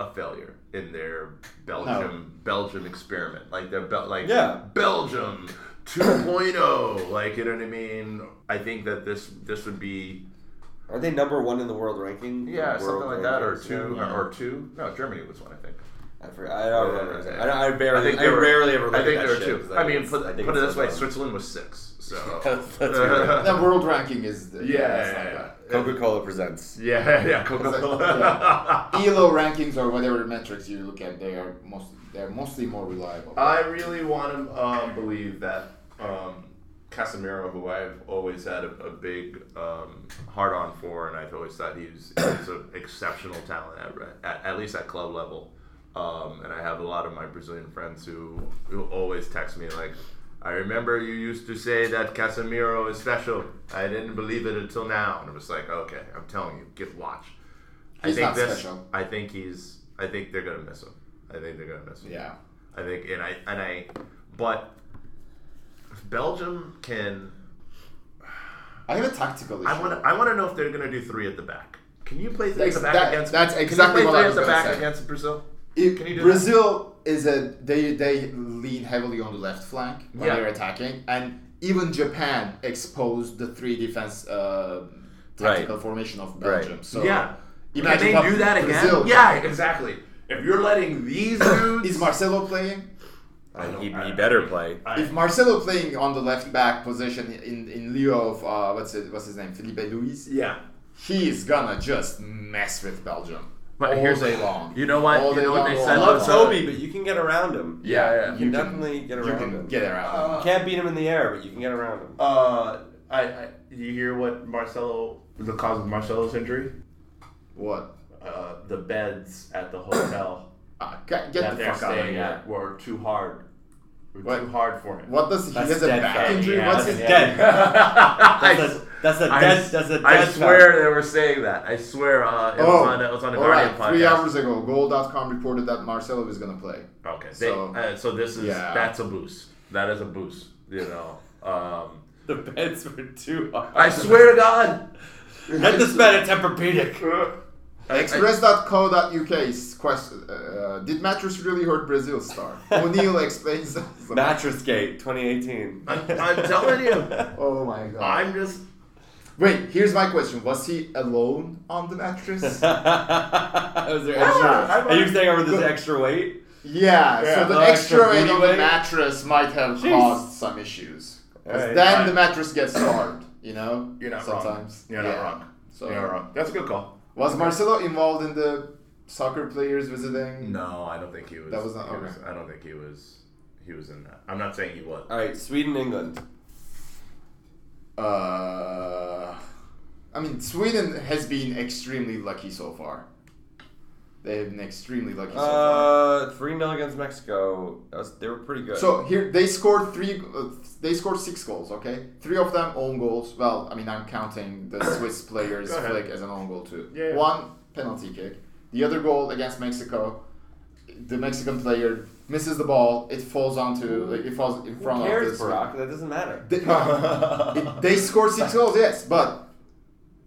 a failure in their Belgium Belgium experiment. Like their Bel- like Yeah. Belgium 2.0. like you know what I mean? I think that this this would be Are they number one in the world ranking? Yeah, something World like that, or two, Yeah. or two. No, Germany was one, I think. I forgot. I don't remember. Yeah, I, I barely. I, think there were- rarely ever. I think there that were shit, two. 'cause I mean, it's- put, I put it this way: dumb. Switzerland was six. So That's weird. the world ranking is the, Yeah, that's yeah, yeah. Coca Cola presents. yeah, yeah, Coca-Cola. ELO rankings or whatever metrics you look at, they are most they're mostly more reliable. I really want to um, believe that um, Casemiro, who I've always had a, a big um, heart on for, and I've always thought he was, he was an exceptional talent at, at, at least at club level. Um, and I have a lot of my Brazilian friends who, who always text me like, I remember you used to say that Casemiro is special. I didn't believe it until now. And it was like, okay, I'm telling you, get watch. He's I think not this. special. I think he's. I think they're gonna miss him. I think they're gonna miss him. yeah. I think, and I, and I, but Belgium can. I have a tactical issue. I want to. I want to know if they're going to do three at the back. Can you play three at the back that- against? that's exactly what I three was at the back say. against Brazil. If Can you do Brazil is a they they lean heavily on the left flank when Yeah. they're attacking, and even Japan exposed the three defense uh, tactical formation of Belgium. Right. So yeah. Can they do that Brazil again? Yeah, exactly. If you're letting these dudes, Is Marcelo playing? I he, he better play. If Marcelo playing on the left back position in in lieu of uh, what's it what's his name Filipe Luís, yeah. he's gonna just mess with Belgium But all here's- day long. you know what? All You know what they all said I love was, uh, Toby, but you can get around him. Yeah, yeah. You can definitely get You around can him. get around. him. You can't beat him in the air, but you can get around him. Uh, I, I. You hear what Marcelo? The cause of Marcelo's injury? What? Uh, the beds at the hotel. Uh, get get the fuck out of staying here. at were too hard. Were What? too hard for him. What does he That's has a back fat. injury? Yeah, What's his dead. That's a, that's a I- dead. That's a dead. I foul. swear they were saying that. I swear uh, it, Oh, was on, it was on a Guardian right. podcast. Three hours ago, Goal.com reported that Marcelo is gonna play. Okay, they, So- uh, so this is Yeah. that's a boost. That is a boost. You know. Um, The beds were too hard. I swear to God. Get this man a Tempur-Pedic. I- I- Express.co.uk is question. Uh, did mattress really hurt Brazil star? O'Neill explains. that. Mattress Gate 2018. I'm, I'm telling you. Oh my god. I'm just. Wait, here's my question. Was he alone on the mattress? Was there extra? I'm- Are you saying over this extra weight? yeah, Yeah. so the Oh, extra extra weight booty on the mattress might have Jeez. caused some issues. Alright. then I- the mattress gets hard, you know? You're not Sometimes. wrong. You're not Yeah. wrong. So, You're not wrong. That's a good call. Was Marcelo involved in the soccer players visiting? No, I don't think he was. That was not- okay. was- I don't think he was. He was in that. I'm not saying he was. All right, Sweden, England. Uh, I mean, Sweden has been extremely lucky so far. They've been extremely lucky so far. Uh, three 0 against Mexico. That was, they were pretty good. So here they scored three. Uh, they scored six goals. Okay, three of them own goals. Well, I mean, I'm counting the Swiss players flick as an own goal too. Yeah, yeah. One penalty kick. The other goal against Mexico, the Mexican player misses the ball. It falls onto like it falls in Who front cares, of the. Barack? That doesn't matter. They, it- they scored six goals, yes, but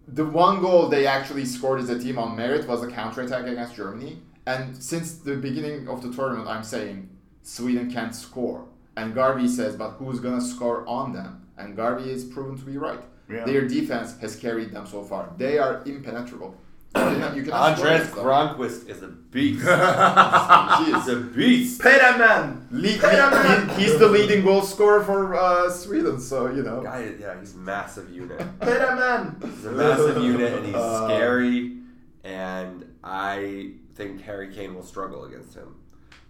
the one goal they actually scored as a team on merit was a counterattack against Germany. And since the beginning of the tournament, I'm saying Sweden can't score. And Garvey says, but who's going to score on them? And Garvey is proven to be right. Yeah. Their defense has carried them so far. They are impenetrable. You cannot, you cannot score Andreas against them. Granqvist is a beast. He He's is. a beast. Pay that man. Lead, he- he- he's the leading goal scorer for uh, Sweden, so you know. Guy, yeah, he's a massive unit. Pay that man. He's a massive unit, and he's Uh, scary. And I think Harry Kane will struggle against him.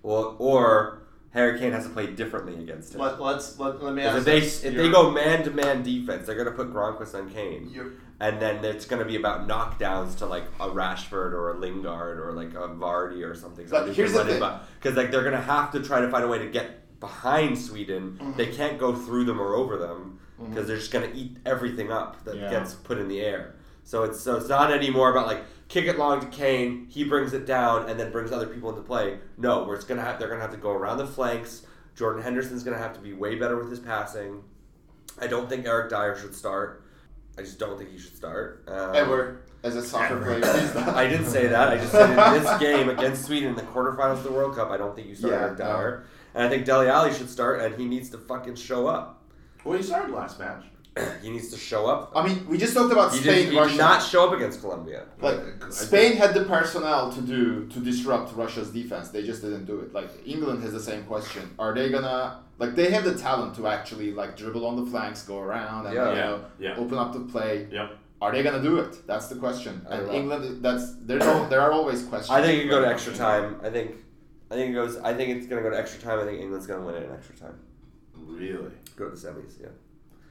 Well, or Harry Kane has to play differently against him. Let, let's let, let me ask. if they if they go man to man defense, they're gonna put Granqvist on Kane, and then it's gonna be about knockdowns to like a Rashford or a Lingard or like a Vardy or something. But here's the thing. because like they're gonna have to try to find a way to get behind Sweden. Mm-hmm. They can't go through them or over them because they're just gonna eat everything up that Yeah. gets put in the air. So it's so it's not anymore about like kick it long to Kane, he brings it down and then brings other people into play. No, where it's gonna have they're gonna have to go around the flanks. Jordan Henderson's gonna have to be way better with his passing. I don't think Eric Dier should start. I just don't think he should start. Um, Ever as a soccer player. I didn't say that. I just said in this game against Sweden in the quarterfinals of the World Cup, I don't think you start Yeah, Eric Dier. And I think Dele Alli should start, and he needs to fucking show up. Well, he started last match. he needs to show up. I mean, we just talked about He, Spain, did, he Russia. did not show up against Colombia. like I- I Spain had the personnel to do to disrupt Russia's defense. They just didn't do it. Like England has the same question. Are they gonna like they have the talent to actually like dribble on the flanks, go around, and Yeah. you Yeah, know yeah. open up the play. Yeah. Are they gonna do it? That's the question. I don't And. England, that's there's al- there are always questions. I think it could go to extra time. I think, I think it goes. I think it's gonna go to extra time. I think England's gonna win it in extra time. Really? Go to the semis. Yeah.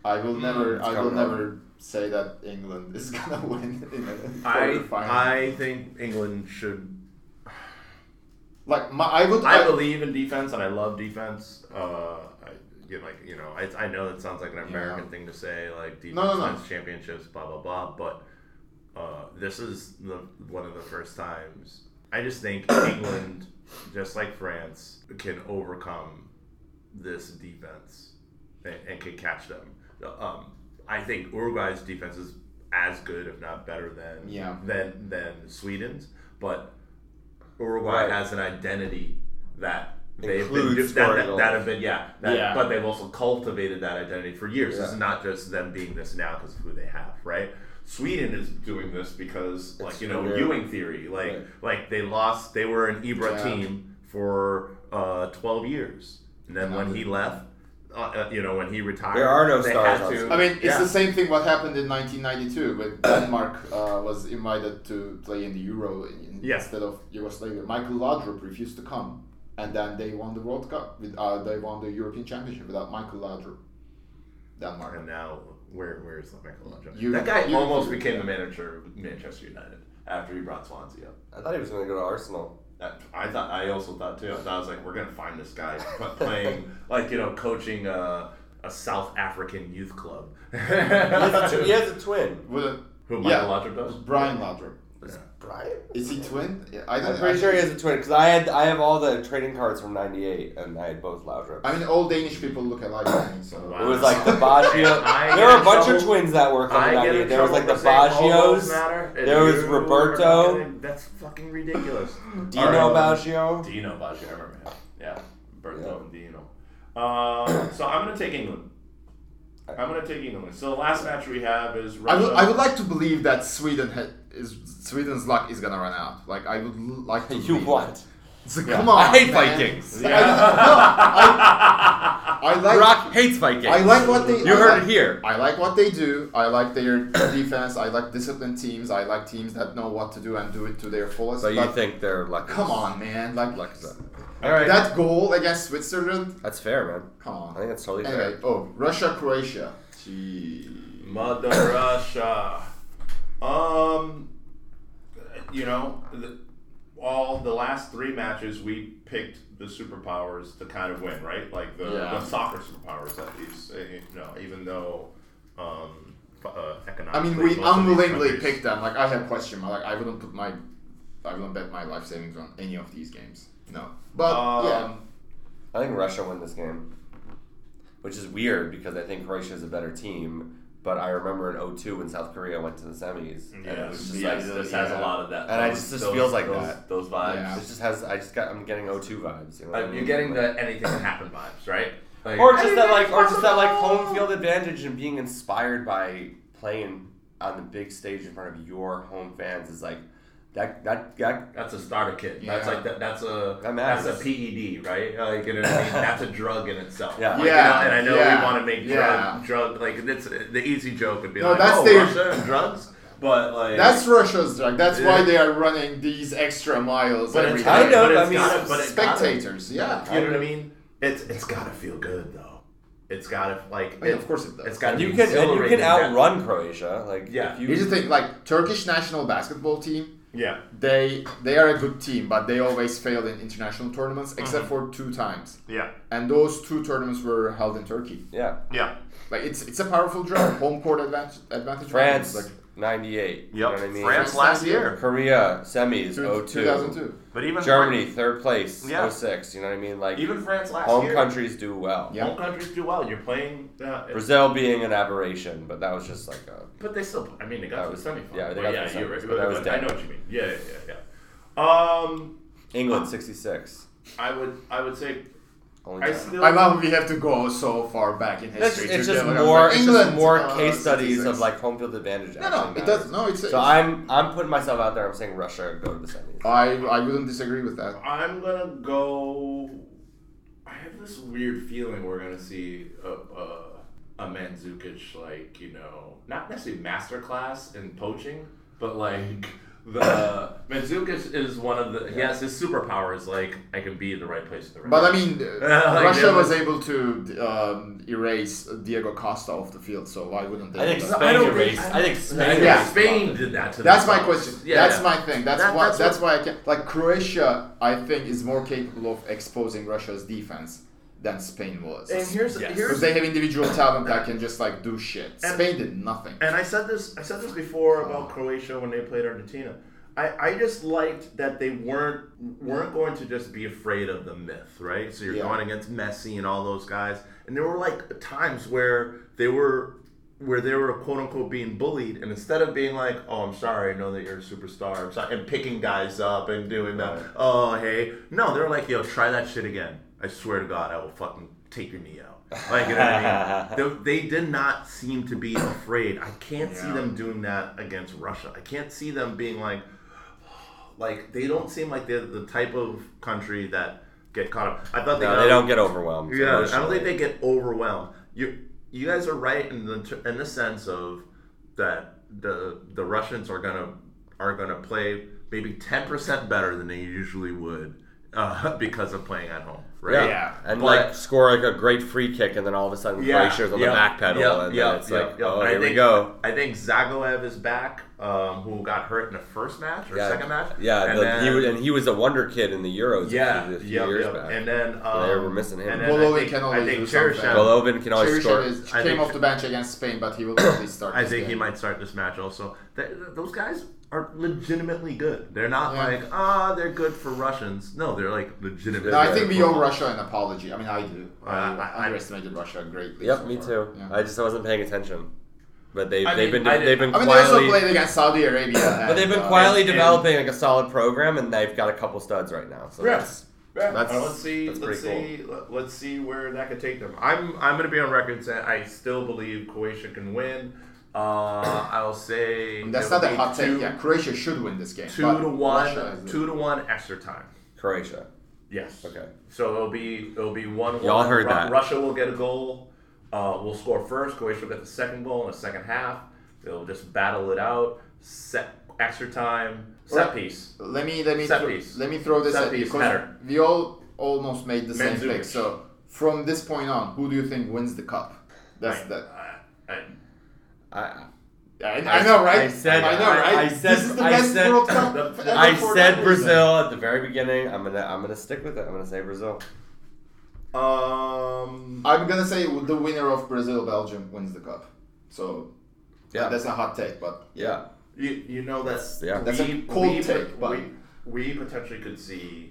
I will never. it's I will on. never say that England is gonna win in a I quarterfinal. I think England should. like my, I would. I I, believe in defense, and I love defense. Uh, I, you know, like you know, I, I know that sounds like an American Yeah. thing to say, like defense No, no, no. championships, blah blah blah. But uh, this is the one of the first times. I just think England, just like France, can overcome this defense and, and can catch them. Um, I think Uruguay's defense is as good, if not better, than Yeah. than than Sweden's, but Uruguay Right. has an identity that they've been Includes that, that, that have been yeah, that, Yeah. but they've also cultivated that identity for years. This Yeah. is not just them being this now because of who they have, right? Sweden is doing this because, like It's you know, their- Ewing theory, like Right. like they lost, they were an Ibra Yeah. team for uh, twelve years, and then when he left, uh, uh, you know, when he retired, There are no they stars had to- I mean, it's yeah. the same thing. What happened in 1992 when Denmark uh, was invited to play in the Euro in, Yeah. instead of Yugoslavia. Michael Laudrup refused to come, and then they won the World Cup. With, uh, they won the European Championship without Michael Laudrup. Denmark. And now, where where is Michelangelo? You- that guy you- almost you- became yeah. the manager of Manchester United after he brought Swansea up. I thought he was gonna go to Arsenal. That, I thought I also thought too. I thought I was like, we're gonna find this guy playing like you know coaching a, a South African youth club. He has a, tw- he has a twin. With a, Who yeah, Michael Laudrup does? Brian Laudrup. Yeah. Brian. Is he twin? Yeah, I, I'm I- pretty sure he has a twin because I had I have all the trading cards from '98 and I had both Laudrup. I mean, all Danish people look alike so. Wow. It was like the Baggio. There get were a in bunch of twins that were coming I out get here. in There was like the for saying all those Baggios. There was Roberto. That's fucking ridiculous. Dino All right. Baggio. Dino Baggio, I remember him. Yeah, Berto and Dino. Uh, so I'm gonna take England. I'm gonna take England. So the last match we have is I would, I would like to believe that Sweden ha- is Sweden's luck is gonna run out. Like I would l- like to. You believe what? that. So, Come on, I hate man. Vikings. I, no, I, I like. Brock hates Vikings. I like what they. You I heard like- it here. I like what they do. I like their defense. I like disciplined teams. I like teams that know what to do and do it to their fullest. So you think they're lucky? come on, man! Like, Lucky. All right. that goal against Switzerland. That's fair, man. Come on. I think that's totally Anyway, fair. oh Russia, Croatia. Gee. Mother Russia. Um, you know, the, all the last three matches we picked the superpowers to kind of win, right? Like the, Yeah. the soccer superpowers, at least. Uh, You know, even though um, uh, economically, I mean, we most of these unwillingly picked them. Like I have question mark. Like I wouldn't put my, I wouldn't bet my life savings on any of these games. No, but yeah, Um, I think Russia win this game, which is weird because I think Croatia is a better team. But I remember in 02 when South Korea went to the semis. and it was just yes, like, this has a lot of that. And I those- just- this those- feels like those, that. Those vibes. Yeah. It just has. I just got. I'm getting 02 vibes. You know what I Like, mean? you're getting the anything can happen vibes, right? Like, or just that like, or just that like home field advantage and being inspired by playing on the big stage in front of your home fans is like that. That that That's a starter kit. That's like that. That's a That that's a PED, right? Like you know what I mean? That's a drug in itself. Yeah. Like, you Yeah, know, and I know yeah, we want to make yeah. drug drug like it's the easy joke would be No, like, that's oh, their- Russia and drugs, but like that's Russia's drug. That's why they are running these extra miles But every it's. I know, but I mean, gotta, but it's gotta- Spectators, yeah. you know what I mean? It's it's gotta feel good though. It's gotta like I mean, it- of course it does. It's gotta you be can and you can outrun Croatia. Like Yeah. if you, Here's the thing: like Turkish national basketball team, Yeah. they they are a good team, but they always fail in international tournaments, Mm-hmm. except for two times. Yeah. And those two tournaments were held in Turkey. yeah. Yeah. Like it's it's a powerful drug. Home court advantage. advantage France Like '98. You know what I mean? France last year. Korea semis two- 02. 2002. But even Germany third place Yeah. 06. You know what I mean? Like even France last home year. countries do well. Yeah. Home countries do well. You're playing. Uh, Brazil being an aberration, but that was just like a But they still. I mean, they got That to was- the semifinal. yeah, they But got to yeah, the you're right. but that was I know what you mean. Yeah, yeah, yeah, yeah. Um, England '66. I would, I would say Only I 10. still I love we have to go so far back in It's, history. it's to just get, like, more. It's England, just more uh, case studies statistics. of like home field advantage. No, no, actually it matters. does. No, it's. So it's I'm I'm putting myself out there. I'm saying Russia go to the semis. I I wouldn't disagree with that. I'm gonna go. I have this weird feeling we're gonna see a a, a Mandzukic like you know not necessarily masterclass in poaching, but like the Mandzukic is one of the. Yes, his superpower is like I can be in the right place at the right. But I mean, uh, Like, Russia was able to um, erase Diego Costa off the field, so why wouldn't they? I think do that? Spain I don't erased. think- I think Spain. Yeah. Spain did that to That's my themselves. question. Yeah, that's yeah. my thing. That's That- why. that's That's, why I can't. like Croatia. I think is more capable of exposing Russia's defense than Spain was. And here's Yes. because here's they have individual talent that can just like do shit. And, Spain did nothing. And I said this I said this before about Croatia when they played Argentina. I, I just liked that they weren't weren't going to just be afraid of the myth, right? So you're Yeah. going against Messi and all those guys. And there were like times where they were where they were quote unquote being bullied and instead of being like, Oh, I'm sorry, I know that you're a superstar I'm sorry, and picking guys up and doing that, Right. oh hey. No, they're like, yo, try that shit again. I swear to God, I will fucking take your knee out. Like you know what I mean? they, they did not seem to be afraid. I can't see them doing that against Russia. I can't see them being like, like they don't seem like they're the type of country that get caught up. I thought they, No, they don't get overwhelmed. Yeah, I don't think they get overwhelmed. You you guys are right in the in the sense of that the the Russians are gonna are gonna play maybe ten percent better than they usually would uh, because of playing at home, right? Yeah. and But- like score like a great free kick, and then all of a sudden Croatia's on the back pedal, and then it's like, oh, And I here we go. I think Dzagoev is back, um, who got hurt in the first match or Yeah, second match. Yeah, and the, then, he was, and he was a wonder kid in the Euros. yeah, a few, a yep, years yep. back. and then um, they were missing him. And Golovin think, can I always think do something. Cheryshev- Golovin can always score. Is, I came think- off the bench against Spain, but he will probably start. I think he might start this match also. Those guys are legitimately good. They're not Yeah. like ah, they're good for Russians. No, they're like legitimate. No, I think we owe Russia an apology. I mean, I do. I, Uh, I- I- underestimated Russia greatly. Yep, so me far. too. Yeah. I just wasn't paying attention. But they, they've, mean, been I they've did- been I mean, they also quietly played against Saudi Arabia. but they've been and, uh, quietly and- developing like a solid program, and they've got a couple studs right now. So Yeah. that's Yeah, That's- uh, let's see. that's Let's see. let- Let's see where that could take them. I'm I'm going to be on record saying I still believe Croatia can win. Uh, I'll say That's not a be hot two, take. Yeah, Croatia should win this game. Two to one. Russia Two to one extra time. Croatia. Yes. Okay. So it'll be it'll be one. Y'all one. heard that. Russia will get a goal. Uh, will score first. Croatia will get the second goal in the second half. They'll just battle it out. Set extra time. Set Well, piece. Let me let me Set thro- piece. let me throw this Set at you piece, because header. we all almost made the same Mandzukic. pick. So from this point on, who do you think wins the cup? That's I, that. I, I, I I, I know, right? I said- I know, right? I- I said- this is the I best said- World Cup. The- ever I said. Brazil at the very beginning. I'm gonna I'm gonna stick with it. I'm gonna say Brazil. um. I'm gonna say the winner of Brazil Belgium wins the cup. So Yeah. that's a hot take, but Yeah. You, you know that's Yeah. That's a cold we, take, but- we, we potentially could see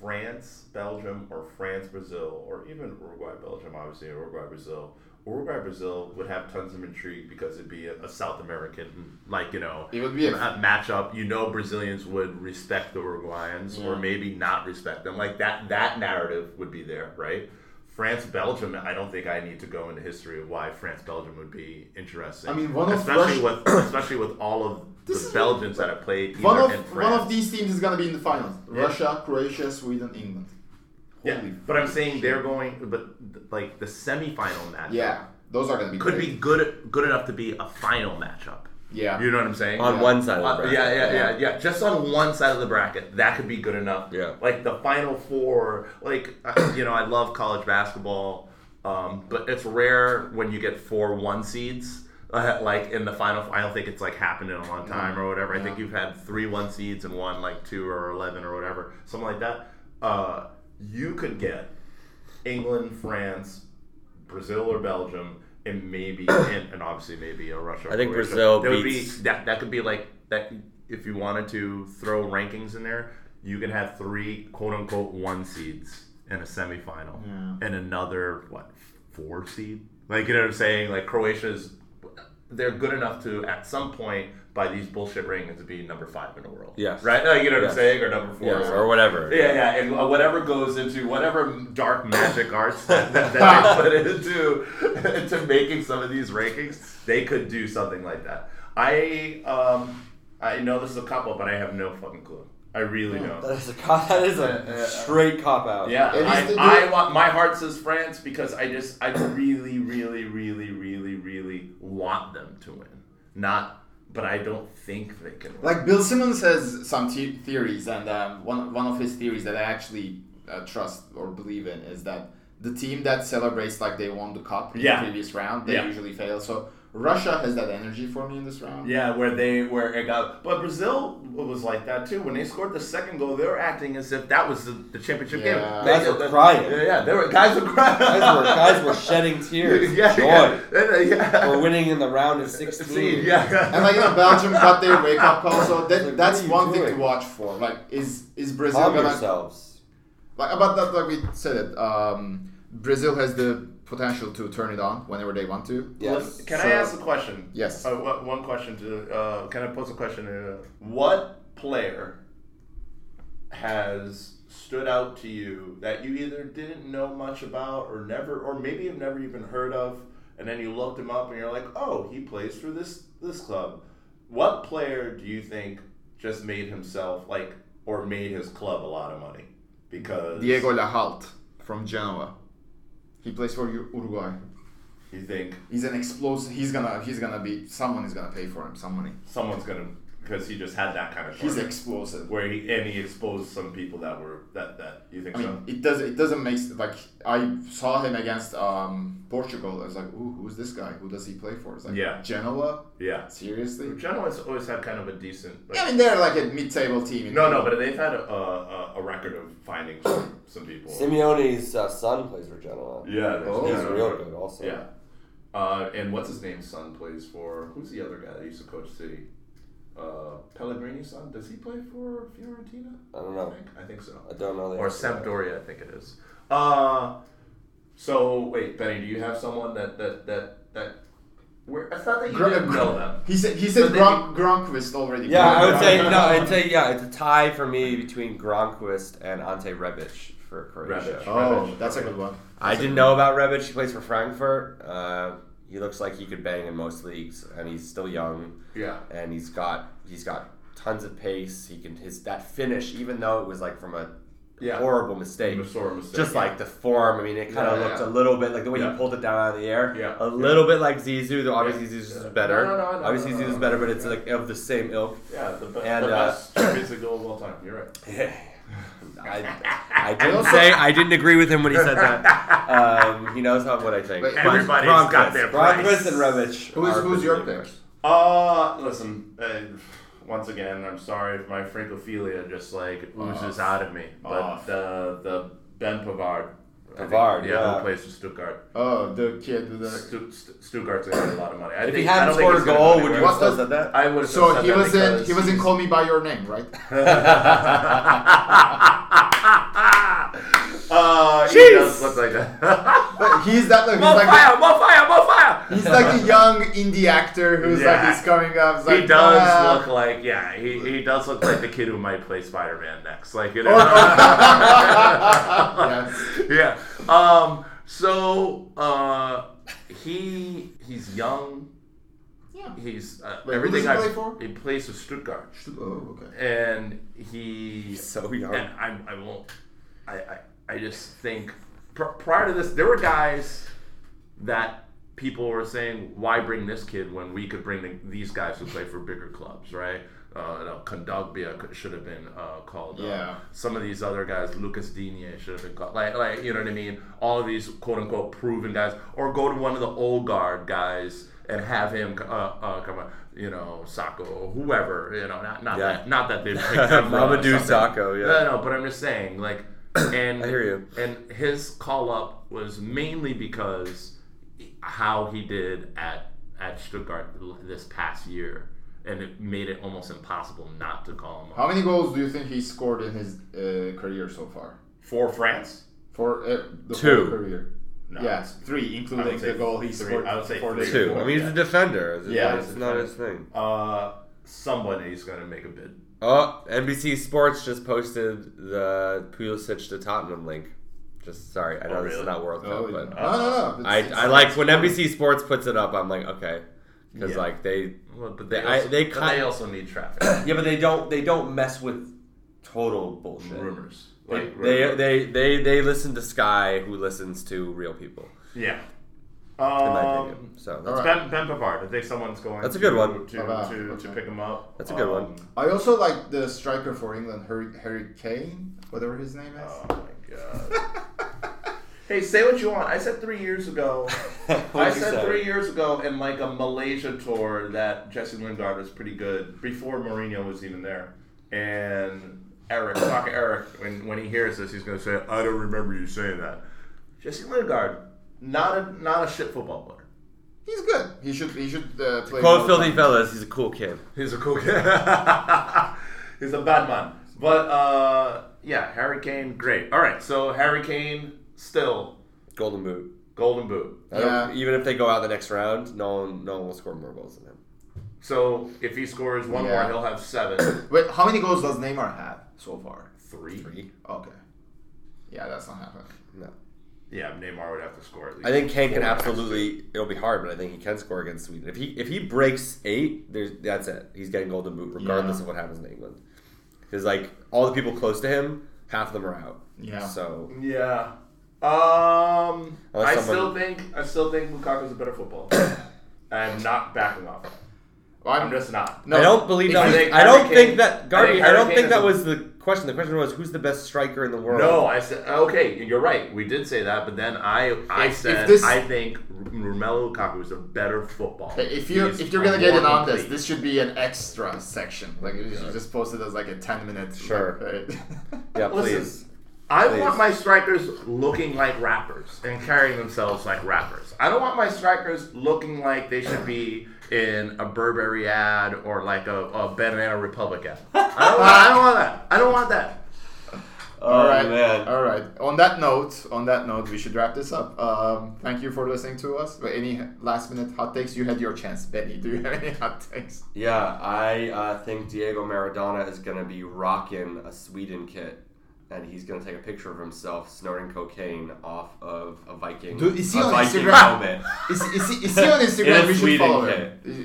France, Belgium, or France, Brazil, or even Uruguay, Belgium. Obviously, Uruguay, Brazil. Uruguay, Brazil would have tons of intrigue because it'd be a, a South American, like you know, It would be a- a matchup. You know, Brazilians would respect the Uruguayans, or maybe not respect them. Like that, that narrative would be there, right? France, Belgium. I don't think I need to go into history of why France, Belgium would be interesting. I mean, one of especially Russia- with especially with all of the Belgians that have played one of one of these teams is gonna be in the finals. Yeah. Russia, Croatia, Sweden, England. Yeah, Holy but I'm saying shit. they're going, but like the semifinal match. Yeah, those are gonna be could great. be good good enough to be a final matchup. Yeah. You know what I'm saying? On Yeah. one side of Uh, the bracket. yeah, yeah, yeah, yeah. Just on one side of the bracket, that could be good enough. Yeah. Like the final four, like uh, you know, I love college basketball, um, but it's rare when you get four one seeds. Uh, like in the final, I don't think it's like happened in a long time or whatever. I think you've had three one seeds and one like two or eleven or whatever, something like that. Uh, you could get England, France, Brazil or Belgium, and maybe and, and obviously maybe a Russia. I think Croatia. Brazil That would beats- be that. That could be like that. If you wanted to throw rankings in there, you can have three quote unquote one seeds in a semifinal, Yeah. and another what four seed. Like you know what I'm saying? Like Croatia's, they're good enough to at some point by these bullshit rankings to be number five in the world. Yes. Right? Like, you know what Yes. I'm saying? Or number four. Yes, or whatever. Yeah, yeah, and uh, whatever goes into whatever dark magic arts that, that they put into into making some of these rankings, they could do something like that. I um I know this is a couple, but I have no fucking clue. I really don't. That is a cop. That is a Yeah, yeah. straight cop out. Yeah, It is the- I, I want my heart says France because I just I really, really, really, really, really want them to win. Not, but I don't think they can win. Like Bill Simmons has some the- theories, and um, one one of his theories that I actually uh, trust or believe in is that the team that celebrates like they won the cup in Yeah. the previous round, they Yeah. usually fail. So Russia has that energy for me in this round. Yeah, where they where it got, but Brazil was like that too. When they scored the second goal, they were acting as if that was the, the championship Yeah. game. Guys They- were they- crying. Yeah, yeah, they were guys were crying. Guys were, guys were shedding tears. yeah, Joy. yeah, yeah, yeah. We're winning in the round of 16. yeah. And like you know, Belgium got their wake up call, so that, Like, that's what are you one thing to watch for. Like, is is Brazil Calm gonna yourselves. like about that? Like we said it, um, Brazil has the potential to turn it on whenever they want to. Yes. Can So- I ask a question? Yes. Uh, one question to. Uh, can I pose a question? Uh, what player has stood out to you that you either didn't know much about or never, or maybe have never even heard of, and then you looked him up and you're like, oh, he plays for this this club. What player do you think just made himself like, or made his club a lot of money? Because Diego Laxalt from Genoa. He plays for Uruguay. you think He's an explosive. He's gonna. He's gonna be. Someone is gonna pay for him. Some money. someone's gonna because he just had that kind of. He's explosive. where he and he exposed some people that were that that you think I so? mean, it does. It doesn't make like I saw him against um, Portugal. I was like, "Ooh, who's this guy? Who does he play for?" It's like, Yeah. Genoa. Yeah, Seriously? Genoa's always had kind of a decent. Like, I mean, they're like a mid-table team. in no, no, but they've had a, a, a record of finding some, some people. Simeone's uh, son plays for Genoa. yeah, Oh. He's yeah, real good also. Yeah, uh, and what's his name? Son plays for who's the other guy that used to coach City? Uh, Pellegrini's son. Does he play for Fiorentina? I don't I know. think I think so. I don't know. or answer to. Sampdoria, I think it is. Uh, so wait, Benny, do you have someone that that that that? Where it's not that you Gr- didn't know them. He said he said But they- Gron- Granqvist already. Yeah, I would say no. I'd say yeah. It's a tie for me between Granqvist and Ante Rebic for Croatia. Rebic. Oh, Rebic. that's a good one. I didn't know about Rebic. He plays for Frankfurt. Uh, he looks like he could bang in most leagues, and he's still young. Yeah. and he's got he's got tons of pace. He can his that finish, even though it was like from a Yeah. horrible mistake. Mistake, Just yeah. like the form. I mean, it kind of Yeah, looked a little bit like the way he pulled it down out of the air. Yeah. A little bit like Zizou. Though obviously. Zizou's Yeah. better. No, no, no, no, obviously no, no, Zizou's no. better, but it's like of the same ilk. Yeah, the, be- And, the uh, best goal of all time. You're right. I, I didn't say I didn't agree with him when he said that. Um, he knows how what I think. Wait, But everybody's Granqvist- got their Granqvist price. and Rebic. Who's are who's your pretty pick? good. Uh, listen. Uh, once again, I'm sorry if my francophilia just like oozes out of me. But Oh. the the Ben Pavard. I think- Pavard, yeah, yeah. who plays for Stuttgart. Oh, the kid with the. Stu- Stu- Stuttgart's gonna get a lot of money. I If think, he hadn't scored a goal, would you have said that? I would. So he was in. He was in Call Me by Your Name, right? Uh, he does look like that. But he's that. He's more like. fire! More fire! More fire! He's like a young indie actor who's Yeah. like he's coming up. It's he like, does "Ah." look like yeah. He, he does look like the kid who might play Spider Man next. Like you know. Yes. yeah. Um. So uh, he he's young. Yeah. He's uh, Wait, everything. he I play? He plays for Stuttgart, Oh, okay. and he He's so young. and I, I won't. I, I, I just think pr- prior to this, there were guys that people were saying, "Why bring this kid when we could bring the, these guys who play for bigger clubs?" Right? Uh, know, Kondogbia should have been uh, called. Uh, Yeah. Some of these other guys, Lucas Digne, should have been called. Like, like you know what I mean? All of these quote unquote proven guys, or go to one of the old guard guys and have him uh, uh, come on. You know, Sakho, or whoever. You know, not not Yeah. that not that they picked him for, uh, Mamadou yeah. No, no, but I'm just saying, like, and I hear you. And his call up was mainly because how he did at at Stuttgart this past year, and it made it almost impossible not to call him How many goals do you think he scored in his uh, career so far? For France, For uh, the Two. whole career. No. Yes, three, including the goal he three. scored. I would say for three the- Two. four. I mean, he's a defender. It's, Yeah, it's he's not his thing. uh, somebody's going to make a bid. Oh, NBC Sports just posted the Pulisic to Tottenham link. Just sorry, I know Oh, this is not World Cup, Oh, but no, no, no. I, It's- I like when NBC Sports puts it up. I'm like, okay, because Yeah. like they Well, but They- they, I- also, they but they also need traffic. Yeah, but they don't they don't mess with total bullshit. rumors. they, Like, they rumors. they they they listen to Sky, who listens to real people, yeah. in my Um, opinion. So all that's, right. Ben, ben Pavard. I think someone's going. That's a to- good one. to, Pavard, to, to okay. pick him up. That's a good one. Um, I also like the striker for England, Harry, Harry Kane, whatever his name is. Oh my god. hey, say what you want. I said three years ago. I What'd said say? three years ago in like a Malaysia tour that Jesse Lingard was pretty good before Mourinho was even there. And Eric, talk Eric, when when he hears this, he's gonna say, "I don't remember you saying that." Jesse Lingard, not a not a shit football player. He's good. He should he should uh, play. quote filthy fellas. He's a cool kid. He's a cool kid. He's a bad man. But uh, yeah, Harry Kane, great. All right, so Harry Kane still Golden boot. golden boot. Yeah. even if they go out the next round, no one no one will score more goals than him. So if he scores one Yeah. more, he'll have seven. Wait, how many goals does Neymar have so far? Three. Three. Okay. Yeah, that's not happening. No. Yeah, Neymar would have to score at least. I think Kane can four absolutely. It'll be hard, but I think he can score against Sweden. If he if he breaks eight, there's that's it. He's getting golden boot regardless Yeah. of what happens in England. Because like all the people close to him, half of them are out. Yeah. So Yeah. Um, I someone- still think I still think Lukaku's a better footballer. I'm not backing off. Well, I'm just not. No, I don't believe that. I think I don't Harry think Kane- that I think Garvey. I, Harry don't Kane think that a- was the question. The question was who's the best striker in the world. No, I said okay. You're right. We did say that, but then I I If- if said this- I think Romelu Lukaku is a better footballer. If you He's if you're gonna get more in on this, complete. this should be an extra section. Like you should just post it as like a ten minute. Sure. like, Yeah, Listen, please. I Please. want my strikers looking like rappers and carrying themselves like rappers. I don't want my strikers looking like they should be in a Burberry ad or like a, a Banana Republic ad. I don't, want, I don't want that. I don't want that. All Oh, right, man. all right. On that note, on that note, we should wrap this up. Um, thank you for listening to us. But Any last minute hot takes? You had your chance, Benny. Do you have any hot takes? Yeah, I uh, think Diego Maradona is going to be rocking a Sweden kit. And he's going to take a picture of himself snorting cocaine off of a Viking, Dude, is he a on Viking Instagram? helmet. Is, is, he, is he on In Instagram? a we should Sweden follow him. Is,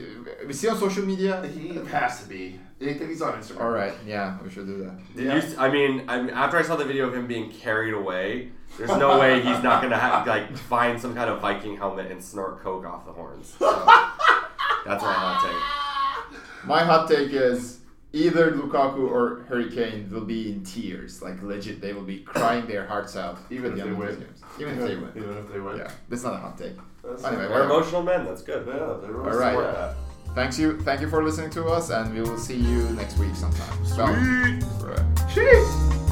is he on social media? He has to be. I think he's on Instagram. All right, yeah, we should do that. Did you s- I mean, I mean, after I saw the video of him being carried away, there's no way he's not gonna have, like find some kind of Viking helmet and snort coke off the horns. So, that's my hot take. My hot take is either Lukaku or Harry Kane will be in tears, like legit. They will be crying their hearts out, even If the they win. games. Even if they win. Even if they win. Yeah, that's not a hot take. That's Anyway, take. whatever. We're emotional men. That's good. Yeah, they really All right. support that. Thanks you, thank you for listening to us, and we will see you next week sometime. So, Sweet. right. Cheers.